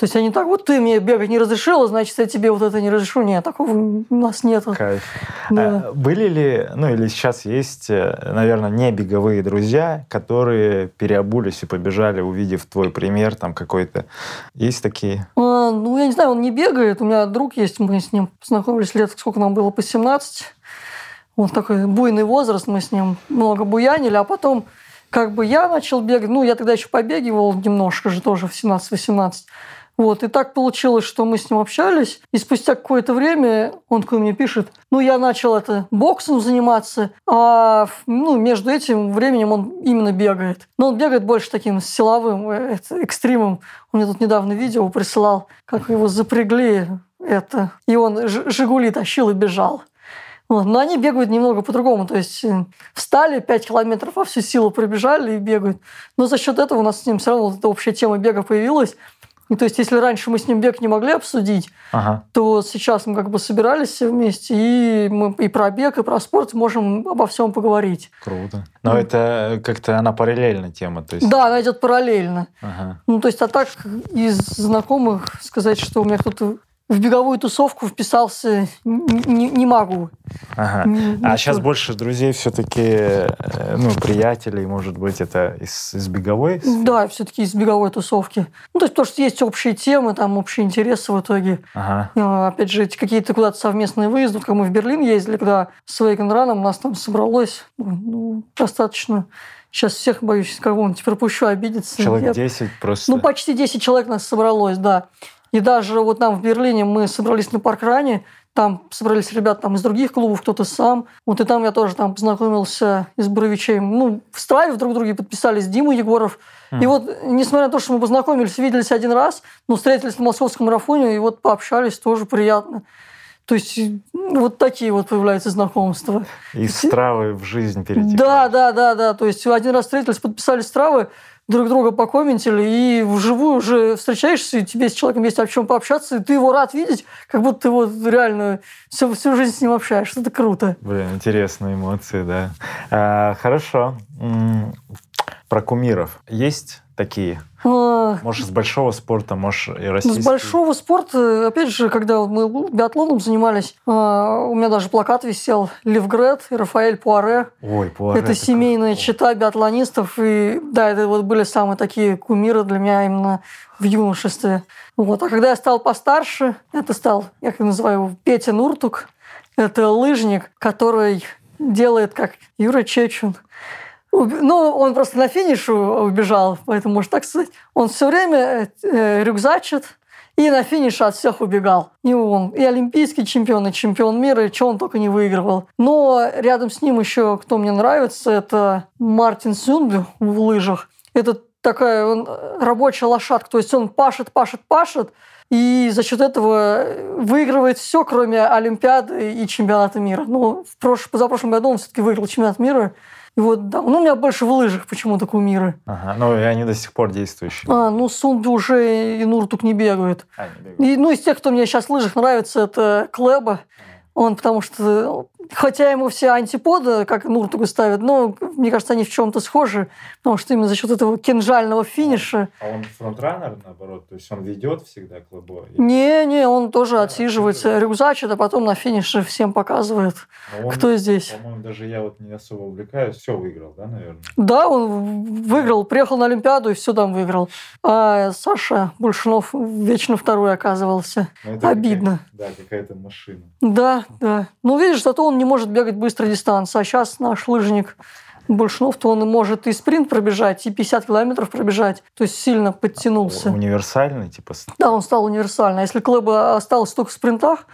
То есть они так, вот ты мне бегать не разрешила, значит, я тебе вот это не разрешу. Нет, такого у нас нет. Кайф. Да. А были ли, ну или сейчас есть, э, наверное, не беговые друзья, которые переобулись и побежали, увидев твой пример там какой-то? Есть такие? А, ну, я не знаю, он не бегает. У меня друг есть, мы с ним познакомились лет, сколько нам было, по 17. Вот такой буйный возраст, мы с ним много буянили, а потом как бы я начал бегать, ну, я тогда еще побегивал немножко же тоже в 17-18. Вот, и так получилось, что мы с ним общались, и спустя какое-то время он ко мне пишет, ну, я начал это боксом заниматься, а ну, между этим временем он именно бегает. Но он бегает больше таким силовым э, это, экстримом. Он мне тут недавно видео присылал, как его запрягли это, и он «Жигули» тащил и бежал. Вот. Но они бегают немного по-другому. То есть э, встали 5 километров, а всю силу пробежали и бегают. Но за счет этого у нас с ним все равно вот эта общая тема бега появилась. И то есть, если раньше мы с ним бег не могли обсудить, ага. то сейчас мы как бы собирались все вместе, и мы и про бег, и про спорт можем обо всем поговорить. Круто. Но mm. это как-то она параллельная тема, то есть... Да, она идет параллельно. Ага. Ну, то есть, а так из знакомых сказать, что у меня кто-то в беговую тусовку вписался не, не могу. Ага. Не, а сейчас больше друзей все-таки, э, ну, приятелей, может быть, это из, из беговой? Да, все-таки из беговой тусовки. Ну, то есть, то, что есть общие темы, там, общие интересы в итоге. Ага. А, опять же, какие-то куда-то совместные выезды. Как мы в Берлин ездили, когда с Вейкенраном у нас там собралось ну, достаточно Сейчас всех боюсь кого-нибудь пропущу, обидеться. Человек 10 просто. Ну, почти 10 человек нас собралось, да. И даже вот нам в Берлине мы собрались на паркране, там собрались ребята там, из других клубов, кто-то сам. Вот и там я тоже там познакомился из Боровичей. Ну, в Страве друг друге подписались Дима Егоров. Mm. И вот, несмотря на то, что мы познакомились, виделись один раз, но встретились на московском марафоне, и вот пообщались, тоже приятно. То есть вот такие вот появляются знакомства. Из стравы в жизнь перейти. Да, да, да, да. То есть один раз встретились, подписали стравы, друг друга покомментили, и вживую уже встречаешься, и тебе с человеком есть о чем пообщаться, и ты его рад видеть, как будто ты вот реально всю, всю жизнь с ним общаешься. Это круто. Блин, интересные эмоции, да. А, хорошо. Про кумиров. Есть такие? Может, с большого спорта, может, и российский? С большого спорта, опять же, когда мы биатлоном занимались, а, у меня даже плакат висел Левгрет и Рафаэль Пуаре. Ой, Пуаре. Это семейная как... чита биатлонистов. И да, это вот были самые такие кумиры для меня именно в юношестве. Вот. А когда я стал постарше, это стал, я как называю его, Петя Нуртук. Это лыжник, который делает как Юра Чечун. Ну, он просто на финишу убежал, поэтому можно так сказать. Он все время э, рюкзачит и на финише от всех убегал. И он и олимпийский чемпион, и чемпион мира, и что он только не выигрывал. Но рядом с ним еще, кто мне нравится, это Мартин Сюнбю в лыжах. Это такая он, рабочая лошадка, то есть он пашет, пашет, пашет, и за счет этого выигрывает все, кроме Олимпиады и чемпионата мира. Ну, в прош... позапрошлом году он все-таки выиграл чемпионат мира, и вот, да, ну, у меня больше в лыжах почему-то кумиры. Ага, ну, и они до сих пор действующие. А, ну, Сунби уже и Нуртук не бегают. А, не бегают. И, ну, из тех, кто мне сейчас в лыжах нравится, это Клеба. Он потому что Хотя ему все антиподы, как Нуртугу ставят, но мне кажется, они в чем-то схожи, потому что именно за счет этого кинжального финиша. А он фронтранер, наоборот? То есть он ведет всегда клубо? Не-не, он тоже да, отсиживается, рюкзачит, а потом на финише всем показывает, он, кто здесь. По-моему, даже я вот не особо увлекаюсь. Все выиграл, да, наверное? Да, он выиграл, приехал на Олимпиаду и все там выиграл. А Саша Большунов вечно второй оказывался. Ну, Обидно. да, какая-то машина. Да, да. Ну, видишь, зато он не может бегать быстрой дистанции. А сейчас наш лыжник Большнов, то он может и спринт пробежать, и 50 километров пробежать. То есть сильно подтянулся. Универсальный, типа? Да, он стал универсальный. А если Клэба осталось только в спринтах,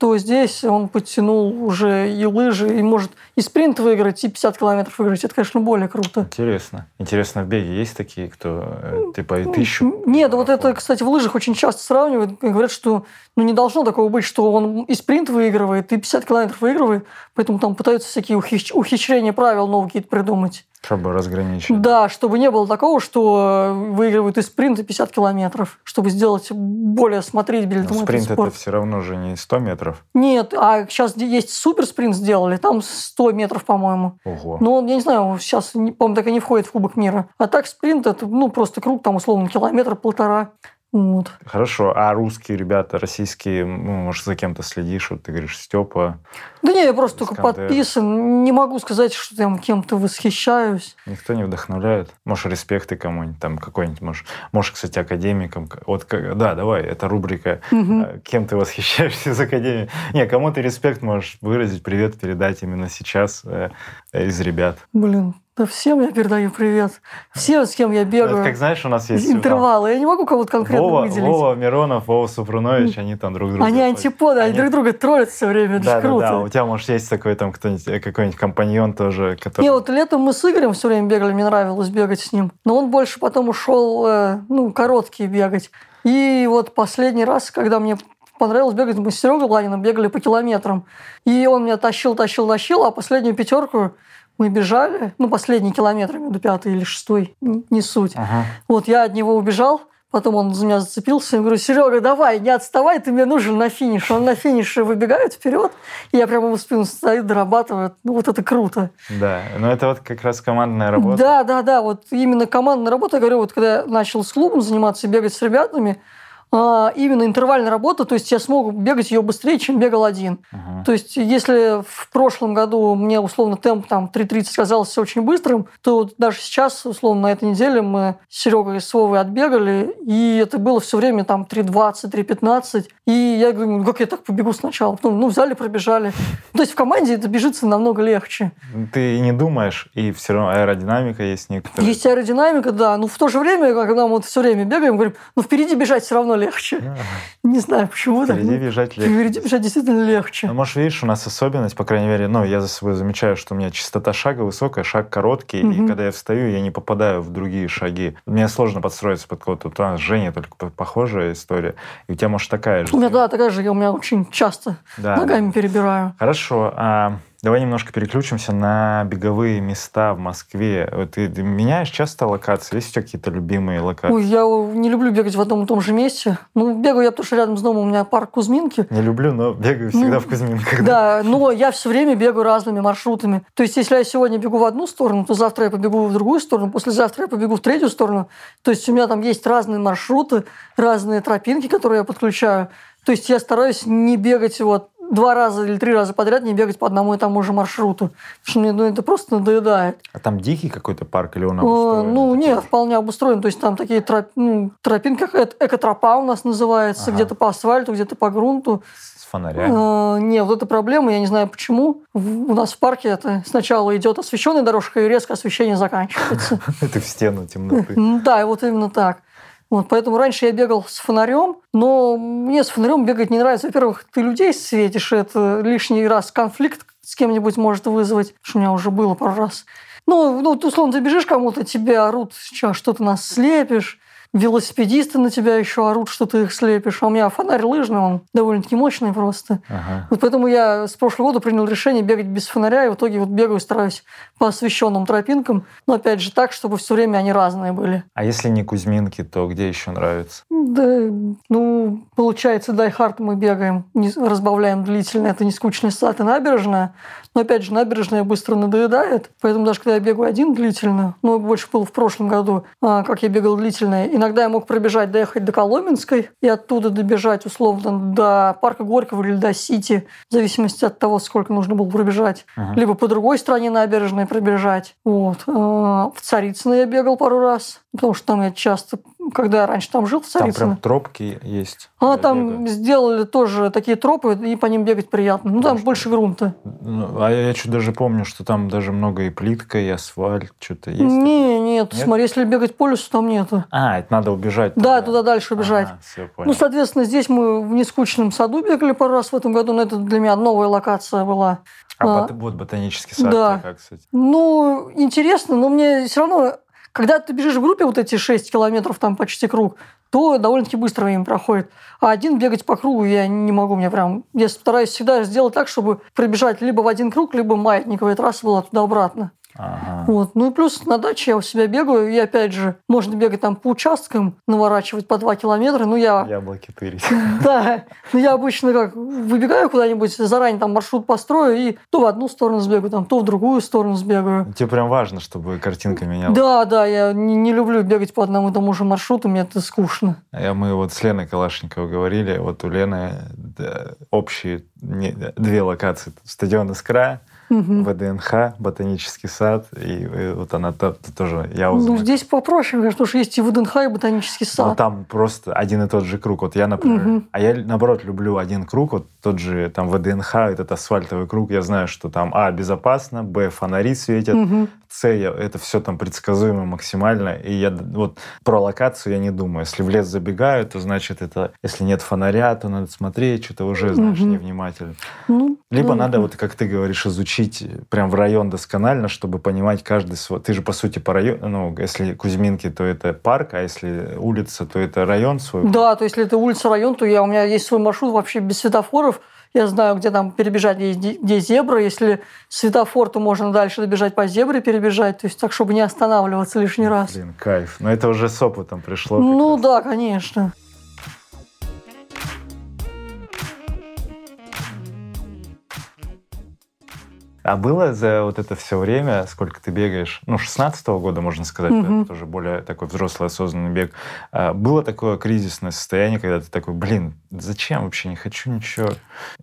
то здесь он подтянул уже и лыжи, и может и спринт выиграть, и 50 километров выиграть. Это, конечно, более круто. Интересно. Интересно, в беге есть такие, кто э, типа и тысячу? Нет, вот это, кстати, в лыжах очень часто сравнивают. Говорят, что ну, не должно такого быть, что он и спринт выигрывает, и 50 километров выигрывает. Поэтому там пытаются всякие ухищ... ухищрения правил новые какие-то придумать. Чтобы разграничить. Да, чтобы не было такого, что выигрывают и спринт, и 50 километров. Чтобы сделать более смотрибельным Но спринт спорт. это все равно же не 100 метров. Нет, а сейчас есть супер спринт сделали, там 100 метров, по-моему. Ого. Но я не знаю, сейчас, по-моему, так и не входит в Кубок мира. А так спринт это, ну, просто круг, там, условно, километр-полтора. Вот. Хорошо. А русские ребята, российские, ну, может, за кем-то следишь? Вот ты говоришь, Степа. Да не, я просто Искандер. только подписан. Не могу сказать, что я кем-то восхищаюсь. Никто не вдохновляет? Может, респекты кому-нибудь там, какой-нибудь, может, может, кстати, академикам. Вот, да, давай, это рубрика угу. «Кем ты восхищаешься из академии?» Не, кому ты респект можешь выразить, привет передать именно сейчас э, из ребят. Блин, всем я передаю привет. Все, с кем я бегаю. Как знаешь, у нас есть... Интервалы. Я не могу кого-то конкретно Вова, выделить. Вова Миронов, Вова Супрунович, они там друг друга... Они антиподы, они, друг друга троллят все время. Это да, круто. Да, да, у тебя, может, есть такой там кто-нибудь, э, какой-нибудь компаньон тоже, который... Не, вот летом мы с Игорем все время бегали, мне нравилось бегать с ним. Но он больше потом ушел, э, ну, короткие бегать. И вот последний раз, когда мне понравилось бегать, мы с Серегой Ланиным бегали по километрам. И он меня тащил, тащил, тащил, а последнюю пятерку мы бежали, ну, последний километр, между пятый или шестой, не суть. Ага. Вот я от него убежал, потом он за меня зацепился, я говорю, Серега, давай, не отставай, ты мне нужен на финиш. Он на финише выбегает вперед, и я прямо в спину стоит, дорабатывает. Ну, вот это круто. Да, но это вот как раз командная работа. Да, да, да, вот именно командная работа, я говорю, вот когда я начал с клубом заниматься, бегать с ребятами, именно интервальная работа, то есть я смогу бегать ее быстрее, чем бегал один. Uh-huh. То есть если в прошлом году мне условно темп там 3.30 казался очень быстрым, то вот даже сейчас, условно, на этой неделе мы с Серегой с Вовой отбегали, и это было все время там 3.20, 3.15. И я говорю, ну как я так побегу сначала? Потом, ну, взяли, пробежали. То есть в команде это бежится намного легче. Ты не думаешь, и все равно аэродинамика есть некоторая. Есть аэродинамика, да. Но в то же время, когда мы вот все время бегаем, говорим, ну впереди бежать все равно легче. Не знаю, почему так. Впереди ну, бежать легче. Впереди бежать действительно легче. Ну, может, видишь, у нас особенность, по крайней мере, ну, я за собой замечаю, что у меня частота шага высокая, шаг короткий, и когда я встаю, я не попадаю в другие шаги. Мне сложно подстроиться под кого-то. Вот У нас с Женей только по- похожая история. И у тебя, может, такая же. У меня, да, такая же, я у меня очень часто Да. ногами перебираю. Хорошо. а давай немножко переключимся на беговые места в Москве. Ты, ты меняешь часто локации? Есть у тебя какие-то любимые локации? Ой, я не люблю бегать в одном и том же месте. Ну, бегаю я, потому что рядом с домом у меня парк Кузьминки. Не люблю, но бегаю всегда Ну, в Кузьминках. Да, но я все время бегаю разными маршрутами. То есть, если я сегодня бегу в одну сторону, то завтра я побегу в другую сторону, послезавтра я побегу в третью сторону. То есть, у меня там есть разные маршруты, разные тропинки, которые я подключаю. То есть, я стараюсь не бегать вот два раза или три раза подряд, не бегать по одному и тому же маршруту. Потому что мне ну, это просто надоедает. А там дикий какой-то парк или он Э, обустроен? Ну, Такой? нет, вполне обустроен. То есть там такие троп, ну, тропинки, эко- экотропа у нас называется, Ага. где-то по асфальту, где-то по грунту. С фонарями? Э, Не, вот эта проблема, я не знаю почему. У нас в парке это сначала идет освещенная дорожка, и резко освещение заканчивается. <laughs> Ты в стену темноты. Да, и вот именно так. Вот, поэтому раньше я бегал с фонарем, но мне с фонарем бегать не нравится. Во-первых, ты людей светишь, это лишний раз конфликт с кем-нибудь может вызвать, что у меня уже было пару раз. Ну, ну, условно, ты бежишь кому-то, тебе орут, «Чё, что ты нас слепишь. Велосипедисты на тебя еще орут, что ты их слепишь. А у меня фонарь лыжный, он довольно-таки мощный просто. Ага. Вот поэтому я с прошлого года принял решение бегать без фонаря, и в итоге вот бегаю, стараюсь по освещенным тропинкам, но опять же так, чтобы все время они разные были. А если не Кузьминки, то где еще нравится? Да, ну, получается, Die Hard мы бегаем, не- разбавляем длительно, это Нескучный сад и набережная, но опять же, набережная быстро надоедает, поэтому даже когда я бегаю один длительно, ну, больше было в прошлом году, а, как я бегал длительно, иногда я мог пробежать, доехать до Коломенской и оттуда добежать, условно, до парка Горького или до Сити, в зависимости от того, сколько нужно было пробежать. Ага. Либо по другой стороне набережной пробежать. Вот. А, В Царицыно я бегал пару раз, потому что там я часто, когда я раньше там жил, в Там Царицыно, прям тропки есть. а для там бега. сделали тоже такие тропы, и по ним бегать приятно. Ну, там Может, больше грунта. Ну, а я чуть даже помню, что там даже много и плитка, и асфальт, что-то есть. Не, нет, Нет? смотри, если бегать по лесу, там нету. А, это надо убежать. Да, туда дальше убежать. все, понял. Ну, соответственно, здесь мы в нескучном саду бегали пару раз в этом году, но это для меня новая локация была. а а, вот ботанический сад, да. как, кстати? Ну, интересно, но мне все равно, когда ты бежишь в группе вот эти 6 километров, там почти круг, то довольно-таки быстро время проходит. А один бегать по кругу я не могу, мне прям... Я стараюсь всегда сделать так, чтобы пробежать либо в один круг, либо маятниковая трасса была туда-обратно. Ага. Вот. Ну и плюс на даче я у себя бегаю, и опять же, можно бегать там по участкам, наворачивать по 2 километра. Ну, я Яблоки тырить. <laughs> да, но я обычно как выбегаю куда-нибудь, заранее там маршрут построю и то в одну сторону сбегаю, там, то в другую сторону сбегаю. Тебе прям важно, чтобы картинка менялась. Да, да, я не, не люблю бегать по одному и тому же маршруту, мне это скучно. А Мы вот с Леной Калашниковой говорили, вот у Лены да, общие не- две локации. Стадион «Искра», Мгм. ВДНХ, ботанический сад, и, и вот она то- то- тоже, я Ну, здесь попроще, конечно, потому что есть и ВДНХ, и ботанический Но сад. там просто один и тот же круг. Вот я, например, Мгм. а я наоборот люблю один круг, вот тот же там ВДНХ, этот асфальтовый круг, я знаю, что там А, безопасно, Б, фонари светят, Мгм. С, это все там предсказуемо максимально, и я вот про локацию я не думаю. Если в лес забегаю, то значит это, если нет фонаря, то надо смотреть, что-то уже, знаешь, Мгм. невнимательно. Ну, Либо да. надо, вот как ты говоришь, изучить прям в район досконально, чтобы понимать каждый свой... Ты же, по сути, по району, ну, если Кузьминки, то это парк, а если улица, то это район свой. Да, то есть, если это улица, район, то я, у меня есть свой маршрут вообще без светофоров. Я знаю, где там перебежать, где, зебра. Если светофор, то можно дальше добежать по зебре, перебежать. То есть так, чтобы не останавливаться лишний раз. Блин, кайф. Но это уже с опытом пришло. Ну да, конечно. А было за вот это все время, сколько ты бегаешь, ну, 16 года, можно сказать, Мгм. это тоже более такой взрослый, осознанный бег, а, было такое кризисное состояние, когда ты такой, блин, зачем вообще, не хочу ничего.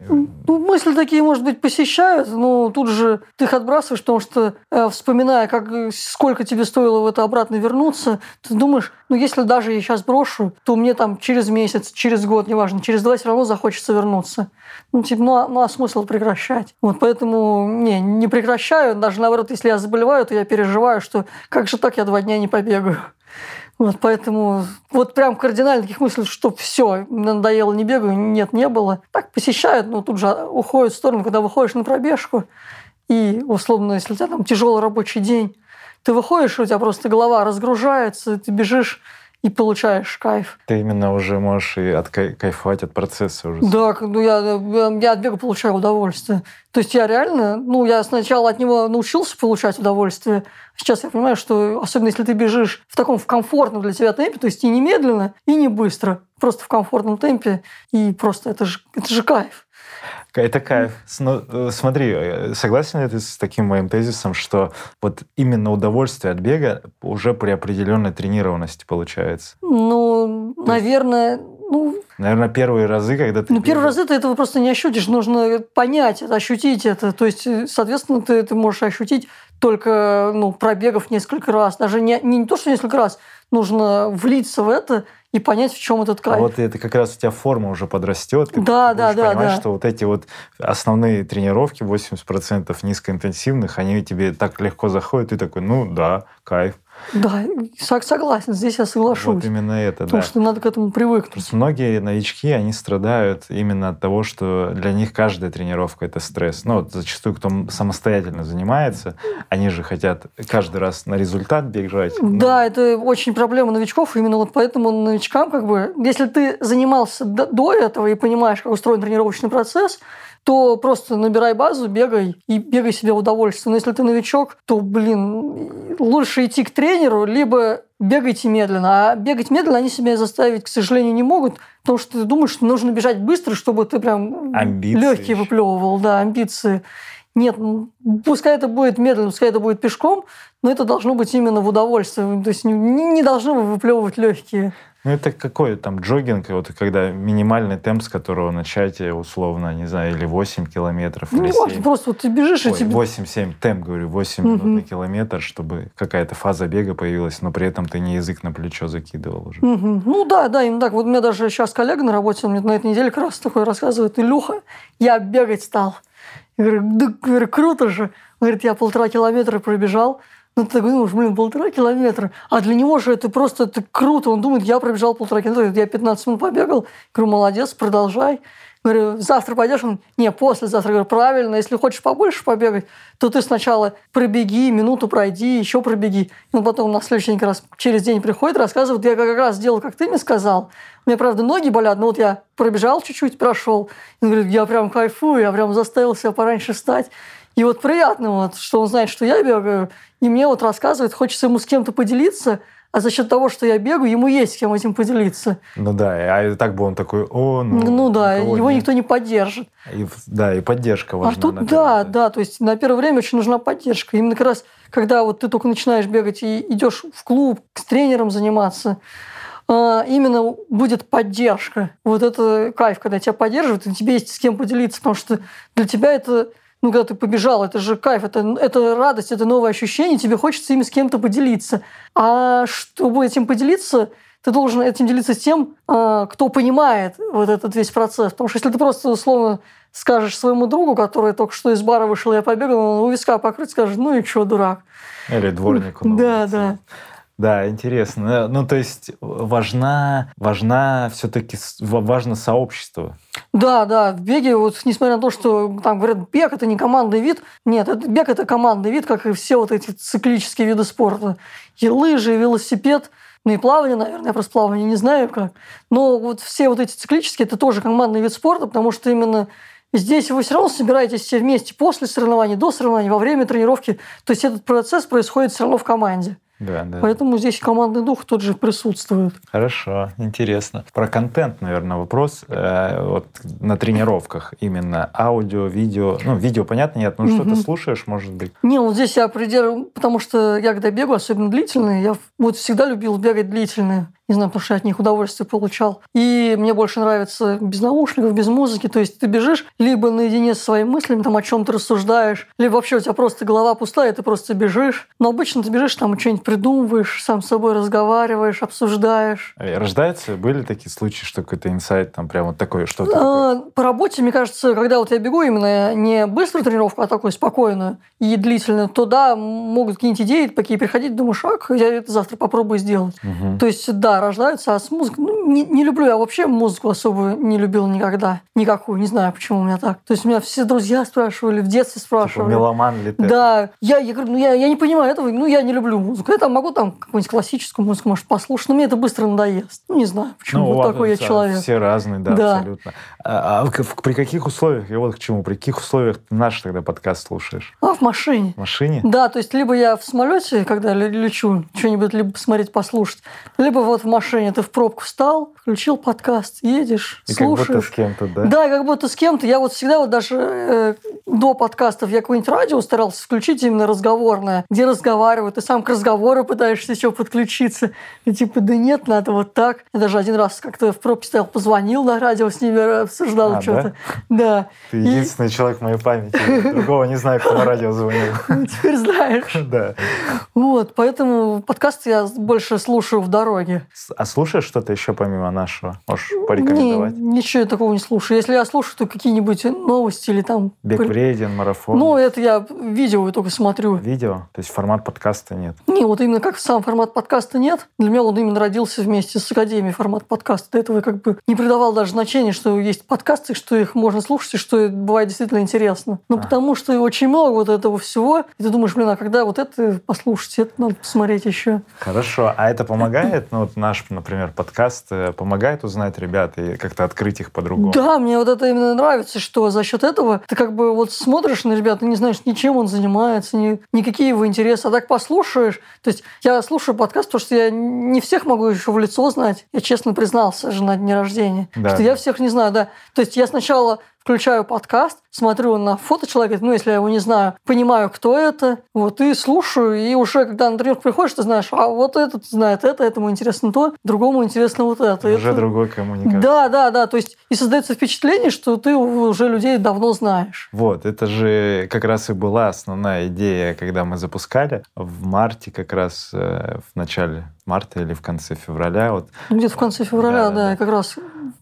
Ну, мысли такие, может быть, посещают, но тут же ты их отбрасываешь, потому что, э, вспоминая, как, э, сколько тебе стоило в это обратно вернуться, ты думаешь, ну, если даже я сейчас брошу, то мне там через месяц, через год, неважно, через два все равно захочется вернуться. Ну, типа, ну, а, ну, а смысл прекращать? Вот поэтому, не, не прекращаю. Даже наоборот, если я заболеваю, то я переживаю, что как же так я два дня не побегаю. Вот поэтому вот прям кардинально таких мыслей, что все, надоело, не бегаю, нет, не было. Так посещают, но тут же уходят в сторону, когда выходишь на пробежку. И, условно, если у тебя там тяжелый рабочий день, ты выходишь, у тебя просто голова разгружается, ты бежишь и получаешь кайф. Ты именно уже можешь и кайфовать от процесса уже. Да, ну я, я от бега получаю удовольствие. То есть я реально, ну я сначала от него научился получать удовольствие, сейчас я понимаю, что особенно если ты бежишь в таком в комфортном для тебя темпе, то есть и не медленно, и не быстро, просто в комфортном темпе, и просто это же, это же кайф. Это кайф. Э, смотри, э, согласен ли ты с таким моим тезисом, что вот именно удовольствие от бега уже при определенной тренированности получается? Ну, То наверное, ну, Наверное, первые разы, когда ты... Ну, первые разы ты этого просто не ощутишь. Нужно понять ощутить это. То есть, э, соответственно, ты это можешь ощутить только ну, пробегав несколько раз. Даже не, не, не то, что несколько раз. Нужно влиться в это и понять, в чем этот кайф. А вот это как раз у тебя форма уже подрастет. Ты да, да, да, понимать, да. что вот эти вот основные тренировки, 80% низкоинтенсивных, они тебе так легко заходят, ты такой, ну да, кайф. Да, согласен, здесь я соглашусь. Вот именно это, Потому да. что надо к этому привыкнуть. Просто многие новички, они страдают именно от того, что для них каждая тренировка — это стресс. Ну, вот зачастую, кто самостоятельно занимается, они же хотят каждый раз на результат бежать. Ну. Да, это очень проблема новичков. Именно вот поэтому новичкам, как бы, если ты занимался до этого и понимаешь, как устроен тренировочный процесс, то просто набирай базу, бегай и бегай себе в удовольствие. Но если ты новичок, то, блин, лучше идти к тренеру, либо бегайте медленно. А бегать медленно они себя заставить, к сожалению, не могут, потому что ты думаешь, что нужно бежать быстро, чтобы ты прям амбиции легкие выплевывал, да, амбиции. Нет, пускай это будет медленно, пускай это будет пешком, но это должно быть именно в удовольствие. То есть не, не должны выплевывать легкие. Ну, это какой там джогинг, вот когда минимальный темп, с которого начать, условно, не знаю, или 8 километров, ну, или 7. просто вот ты бежишь, Ой, и тебе... 8-7, темп, говорю, 8 угу. минут на километр, чтобы какая-то фаза бега появилась, но при этом ты не язык на плечо закидывал уже. Угу. Ну да, да, именно так. Вот у меня даже сейчас коллега на работе, он мне на этой неделе как раз такой рассказывает, Илюха, я бегать стал. Я говорю, да, говорю, круто же. Он говорит, я полтора километра пробежал, ну, ты такой думаешь, блин, полтора километра. А для него же это просто это круто. Он думает, я пробежал полтора километра, я 15 минут побегал. Говорю, молодец, продолжай. Говорю, завтра пойдешь? Он, не, послезавтра. Говорю, правильно, если хочешь побольше побегать, то ты сначала пробеги, минуту пройди, еще пробеги. И он потом на следующий раз через день приходит, рассказывает, я как раз сделал, как ты мне сказал. У меня, правда, ноги болят, но вот я пробежал чуть-чуть, прошел. Он говорит, я прям кайфую, я прям заставил себя пораньше встать. И вот приятно, вот, что он знает, что я бегаю, и мне вот рассказывает, хочется ему с кем-то поделиться, а за счет того, что я бегаю, ему есть с кем этим поделиться. Ну да, а так бы он такой, о, ну... Ну да, его нет. никто не поддержит. И, да, и поддержка важна. А тут, да, да, то есть на первое время очень нужна поддержка. Именно как раз, когда вот ты только начинаешь бегать и идешь в клуб с тренером заниматься, а, именно будет поддержка. Вот это кайф, когда тебя поддерживают, и тебе есть с кем поделиться, потому что для тебя это ну, когда ты побежал, это же кайф, это, это радость, это новое ощущение, тебе хочется ими с кем-то поделиться. А чтобы этим поделиться, ты должен этим делиться с тем, а, кто понимает вот этот весь процесс. Потому что если ты просто условно скажешь своему другу, который только что из бара вышел, я побегал, он у виска покрыть, скажет, ну и что, дурак. Или дворнику. Да, да. Да, интересно. Ну, то есть важна, важна все-таки важно сообщество. Да, да, в беге, вот несмотря на то, что там говорят, бег это не командный вид, нет, бег это командный вид, как и все вот эти циклические виды спорта. И лыжи, и велосипед, ну и плавание, наверное, я просто плавание не знаю как. Но вот все вот эти циклические, это тоже командный вид спорта, потому что именно Здесь вы все равно собираетесь все вместе после соревнований, до соревнований, во время тренировки. То есть этот процесс происходит все равно в команде. Да, да. Поэтому здесь командный дух тот же присутствует. Хорошо, интересно. Про контент, наверное, вопрос. Э, вот на тренировках именно аудио, видео. Ну, видео, понятно, нет, но угу. что-то слушаешь, может быть? Не, вот здесь я придерживаю, потому что я когда бегаю, особенно длительные, я вот всегда любил бегать длительные. Не знаю, потому что я от них удовольствие получал. И мне больше нравится без наушников, без музыки. То есть ты бежишь либо наедине со своими мыслями, там о чем ты рассуждаешь, либо вообще у тебя просто голова пустая, ты просто бежишь. Но обычно ты бежишь, там что-нибудь придумываешь, сам с собой разговариваешь, обсуждаешь. А Рождается, были такие случаи, что какой-то инсайт там прям вот такое что-то? такое? А, По работе, мне кажется, когда вот я бегу именно не быструю тренировку, а такую спокойную и длительную, то да, могут какие-нибудь идеи такие приходить, думаешь, а я это завтра попробую сделать. Мгм. То есть, да, рождаются, а с музыкой... Ну, не, не люблю, я вообще музыку особо не любил никогда. Никакую, не знаю, почему у меня так. То есть, у меня все друзья спрашивали, в детстве Типа, спрашивали. меломан ли ты? Да, я, я говорю, ну я, я не понимаю этого, ну я не люблю музыку. Я там могу там какую-нибудь классическую музыку, может, послушать, но мне это быстро надоест. Ну, не знаю, почему Ну, вот такой я человек. Все разные, да, Да. абсолютно. А, а при каких условиях, я вот к чему, при каких условиях ты наш тогда подкаст слушаешь? А, в машине. В машине? Да, то есть либо я в самолете, когда ле- лечу, что-нибудь либо посмотреть, послушать, либо вот в машине ты в пробку встал, включил подкаст, едешь, И как будто слушаешь. с кем-то, да? Да, как будто с кем-то. Я вот всегда вот даже э, до подкастов я какое-нибудь радио старался включить именно разговорное, где разговаривают, ты сам к разговору пытаешься еще подключиться. И типа, да нет, надо вот так. Я даже один раз как-то в пробке стоял, позвонил на радио, с ними обсуждал А, что-то. Да. Ты И- единственный человек в моей памяти. Другого не знаю, кто на радио звонил. <laughs> Теперь знаешь. Да. Вот, поэтому подкасты я больше слушаю в дороге. А слушаешь что-то еще помимо нашего? Можешь порекомендовать? Не, ничего я такого не слушаю. Если я слушаю, то какие-нибудь новости или там... Бег вреден, марафон. Ну, это я видео только смотрю. Видео? То есть формат подкаста нет. Не, вот именно как сам формат подкаста нет. Для меня он именно родился вместе с Академией формат подкаста. До этого я как бы не придавал даже значения, что есть подкасты, что их можно слушать, и что бывает действительно интересно. Ну, А. потому что очень много вот этого всего. И ты думаешь, блин, а когда вот это послушать, это надо посмотреть еще. Хорошо. А это помогает? Ну, вот наш, например, подкаст э, помогает узнать ребят и как-то открыть их по-другому? Да, мне вот это именно нравится, что за счет этого ты как бы вот смотришь на ребят, и не знаешь, ни чем он занимается, ни, никакие его интересы. А так послушаешь. То есть я слушаю подкаст, потому что я не всех могу еще в лицо знать. Я честно признался же на дне рождения, Да. что я всех не знаю, да. То есть я сначала включаю подкаст, смотрю на фото человека, ну, если я его не знаю, понимаю, кто это, вот, и слушаю, и уже, когда на тренировку приходишь, ты знаешь, а вот этот знает это, этому интересно то, другому интересно вот это. Уже это. другой коммуникация. Да, да, да. То есть и создается впечатление, что ты уже людей давно знаешь. Вот, это же как раз и была основная идея, когда мы запускали в марте, как раз э, в начале марта или в конце февраля. Вот, Где-то в конце февраля, Да, да, да, как раз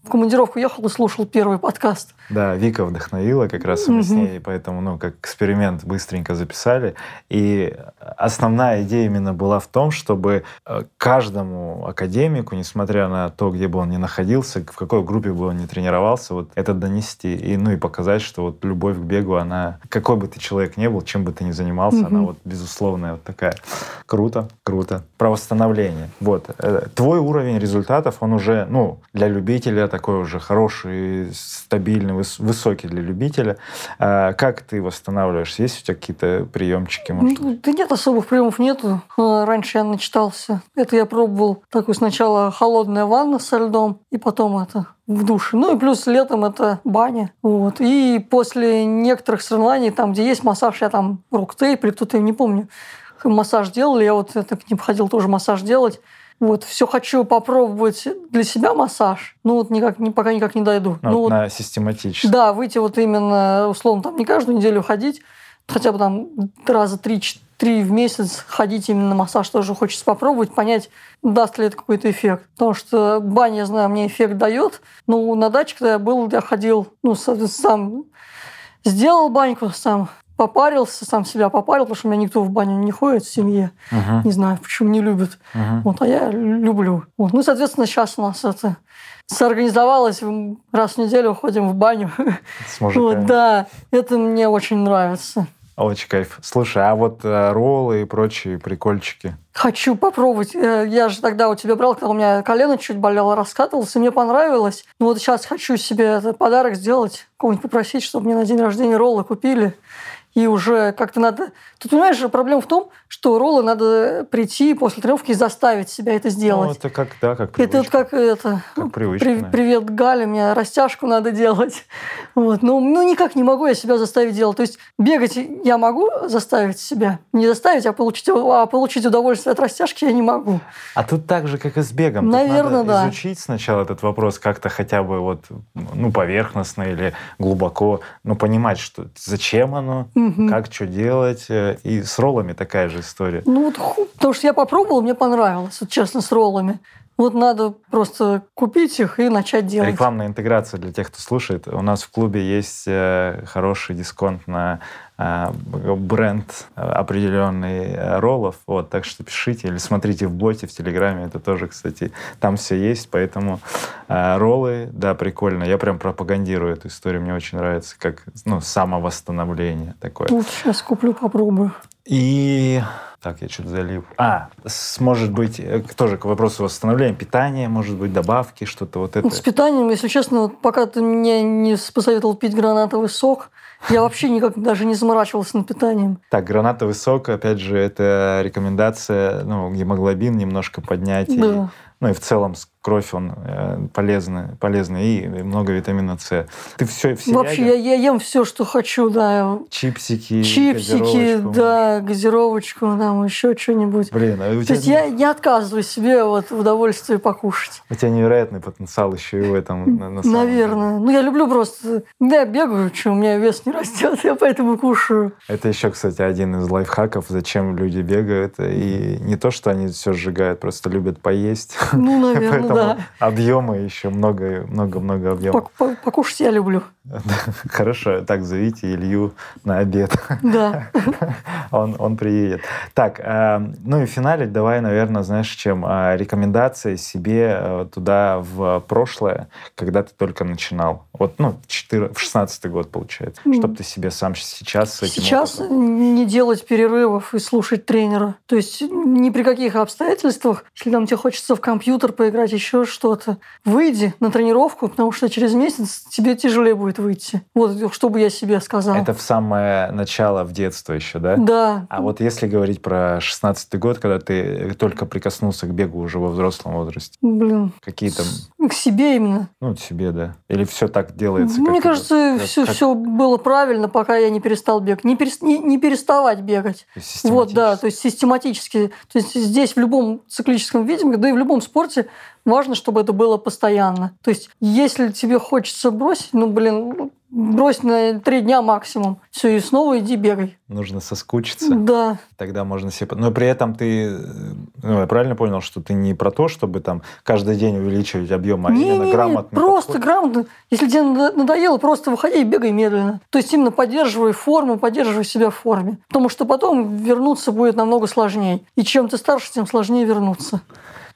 в командировку ехал и слушал первый подкаст. да, Вика вдохновила как раз мы с ней, поэтому, ну, как эксперимент быстренько записали. И основная идея именно была в том, чтобы э, каждому академику, несмотря на то, где бы он ни находился, в какой группе бы он ни тренировался, вот это донести и, ну, и показать, что вот любовь к бегу, она, какой бы ты человек ни был, чем бы ты ни занимался, она вот безусловная вот такая. Круто, круто. Про восстановление. Вот. Э, Твой уровень результатов, он уже, ну, для любителя такой уже хороший, стабильный, выс- высокий для любителя. А Как ты восстанавливаешься? Есть у тебя какие-то приемчики? Может? Ну, да нет, особых приемов нету. А, Раньше я начитался. Это я пробовал такую сначала холодная ванна со льдом, и потом это в душе. Ну и плюс летом это баня. Вот. И после некоторых соревнований, там, где есть массаж, я там рок-тейп или кто-то, я не помню, массаж делали, я вот это к ним ходил тоже массаж делать. Вот, все хочу попробовать для себя массаж, ну вот никак, пока никак не дойду. Ну, ну, вот на систематически. да, выйти вот именно, условно, там не каждую неделю ходить, хотя бы там раза три, три в месяц ходить именно на массаж тоже хочется попробовать, понять, даст ли это какой-то эффект. Потому что баня, я знаю, мне эффект дает. Ну, на даче, когда я был, я ходил, ну, сам сделал баньку, сам попарился, сам себя попарил, потому что у меня никто в баню не ходит в семье. Мгм, Не знаю, почему не любят. мгм. Вот, а я люблю. Вот. Ну, соответственно, сейчас у нас это соорганизовалось. Раз в неделю ходим в баню. С. Вот, да, это мне очень нравится. Очень кайф. Слушай, а вот э, роллы и прочие прикольчики? Хочу попробовать. Э, Я же тогда у тебя брал, когда у меня колено чуть болело, раскатывался, мне понравилось. Ну вот сейчас хочу себе этот подарок сделать, кого-нибудь попросить, чтобы мне на день рождения роллы купили. И уже как-то надо... Тут, понимаешь, проблема в том, что роллы надо прийти после тренировки и заставить себя это Ну, сделать. это как, да, как это вот привычка. как это... Как привычка, «При- да. привет, Галя, мне растяжку надо делать. <laughs> Вот. Ну, ну, никак не могу я себя заставить делать. То есть бегать я могу заставить себя. Не заставить, а получить, а получить удовольствие от растяжки я не могу. А тут так же, как и с бегом. Тут Наверно, надо да. изучить сначала этот вопрос как-то хотя бы вот, ну, поверхностно или глубоко, ну, понимать, что зачем оно, Мгм. как что делать. э, И с роллами такая же история. Ну, вот, ху- потому что я попробовала, мне понравилось, вот честно, с роллами. Вот надо просто купить их и начать делать. Рекламная интеграция для тех, кто слушает. У нас в клубе есть э, хороший дисконт на бренд э, определенный э, роллов. Вот, так что пишите или смотрите в боте в Телеграме. Это тоже, кстати, там все есть. Поэтому э, роллы, да, прикольно. Я прям пропагандирую эту историю. Мне очень нравится, как ну, самовосстановление такое. Вот сейчас куплю, попробую. И так, я что-то залип. А, с- может быть, э, тоже к вопросу восстановления питания, может быть, добавки, что-то вот это. Вот с питанием, если честно, вот пока ты мне не посоветовал пить гранатовый сок, я вообще никак даже не заморачивался над питанием. Так, гранатовый сок, опять же, это рекомендация, ну, гемоглобин немножко поднять. и- Да. ну и в целом кровь, он э, полезный, полезный и много витамина С. Ты все, все Вообще, я, я ем все, что хочу, да. чипсики, Чипсики, газировочку. да, газировочку, там еще что-нибудь. Блин, а у То тебя, есть я не отказываю себе вот в удовольствии покушать. у тебя невероятный потенциал еще и в этом. на- на самом Наверное. Ну, я люблю просто... Да, я бегаю, что у меня вес не растет, <laughs> я поэтому кушаю. деле. Это еще, кстати, один из лайфхаков, зачем люди бегают. И не то, что они все сжигают, просто любят поесть. Ну, <laughs> наверное, Поэтому да. объемы еще много, много, много объемов. Пок- по- Покушать я люблю. Хорошо, так зовите Илью на обед. Да. <laughs> он, он приедет. Так, э, ну и в финале давай, наверное, знаешь, чем э, рекомендации себе э, туда в прошлое, когда ты только начинал. Вот, ну, в 4, в 16 год, получается. Мгм. Чтобы ты себе сам сейчас с этим Сейчас опытом- не делать перерывов и слушать тренера. То есть ни при каких обстоятельствах, если там тебе хочется в компьютер поиграть, еще что-то, выйди на тренировку, потому что через месяц тебе тяжелее будет выйти. Вот что бы я себе сказала. Это в самое начало, в детство еще, да? Да. А вот если говорить про 16 год, когда ты только прикоснулся к бегу уже во взрослом возрасте, Блин. какие там, К себе именно. ну, тебе, да? Или все так делается? Мне это- кажется, как- все, как- все было правильно, пока я не перестал бегать. Не, перес- не- не переставать бегать. Вот, да, то есть систематически. То есть здесь в любом циклическом виде, да и в любом спорте важно, чтобы это было постоянно. То есть если тебе хочется бросить, ну, блин, брось на три дня максимум. Все, и снова иди бегай. Нужно соскучиться. Да. Тогда можно себе... Но при этом ты... Ну, я правильно понял, что ты не про то, чтобы там каждый день увеличивать объем, а именно Не-не-не, грамотно... просто грамотно. Если тебе надо- надоело, просто выходи и бегай медленно. То есть именно поддерживай форму, поддерживай себя в форме. Потому что потом вернуться будет намного сложнее. И чем ты старше, тем сложнее вернуться.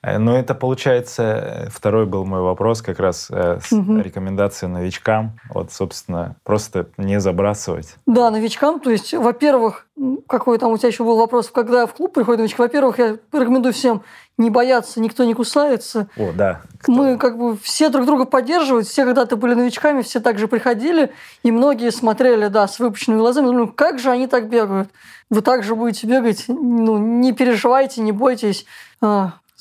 Ну, это, получается, э, второй был мой вопрос, как раз э, с Мгм. рекомендацией новичкам. Вот, собственно, просто не забрасывать. Да, новичкам, то есть, во-первых, какой там у тебя еще был вопрос, когда в клуб приходит новичок, во-первых, я рекомендую всем не бояться, никто не кусается. О, да. кто- Мы как бы все друг друга поддерживают, все когда-то были новичками, все также приходили, и многие смотрели, да, с выпущенными глазами, думали, «Ну, как же они так бегают? Вы также будете бегать, ну, не переживайте, не бойтесь.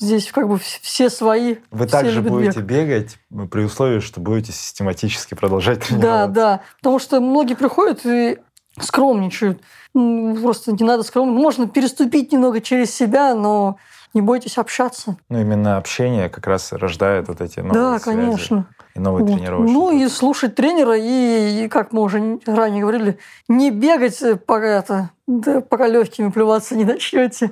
Здесь как бы вс- все свои, Вы все также будете бег. бегать при условии, что будете систематически продолжать Да, тренироваться. да. Потому что многие приходят и скромничают. Просто не надо скромно. Можно переступить немного через себя, но не бойтесь общаться. Ну, именно общение как раз рождает вот эти новые да, связи конечно. и новые Вот. тренировочные Ну и слушать тренера, и, и, как мы уже ранее говорили, не бегать, э, пока, это, да, пока легкими плеваться не начнете.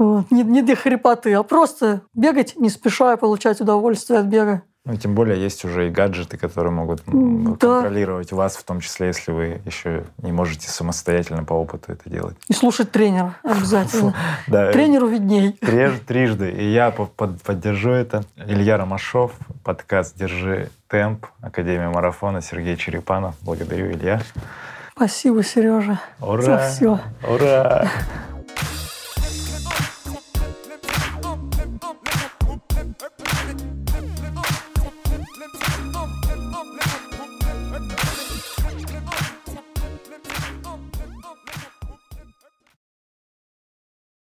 Вот. Не, не для хрипоты, а просто бегать не спеша и получать удовольствие от бега. Ну, тем более есть уже и гаджеты, которые могут да. контролировать вас, в том числе, если вы еще не можете самостоятельно по опыту это делать. И слушать тренера <laughs> обязательно. Да, Тренеру видней. трижды. И я по- под- поддержу это. Илья Ромашов, подкаст «Держи темп», Академия марафона, Сергей Черепанов. Благодарю, Илья. Спасибо, Сережа. Ура! За все. Ура!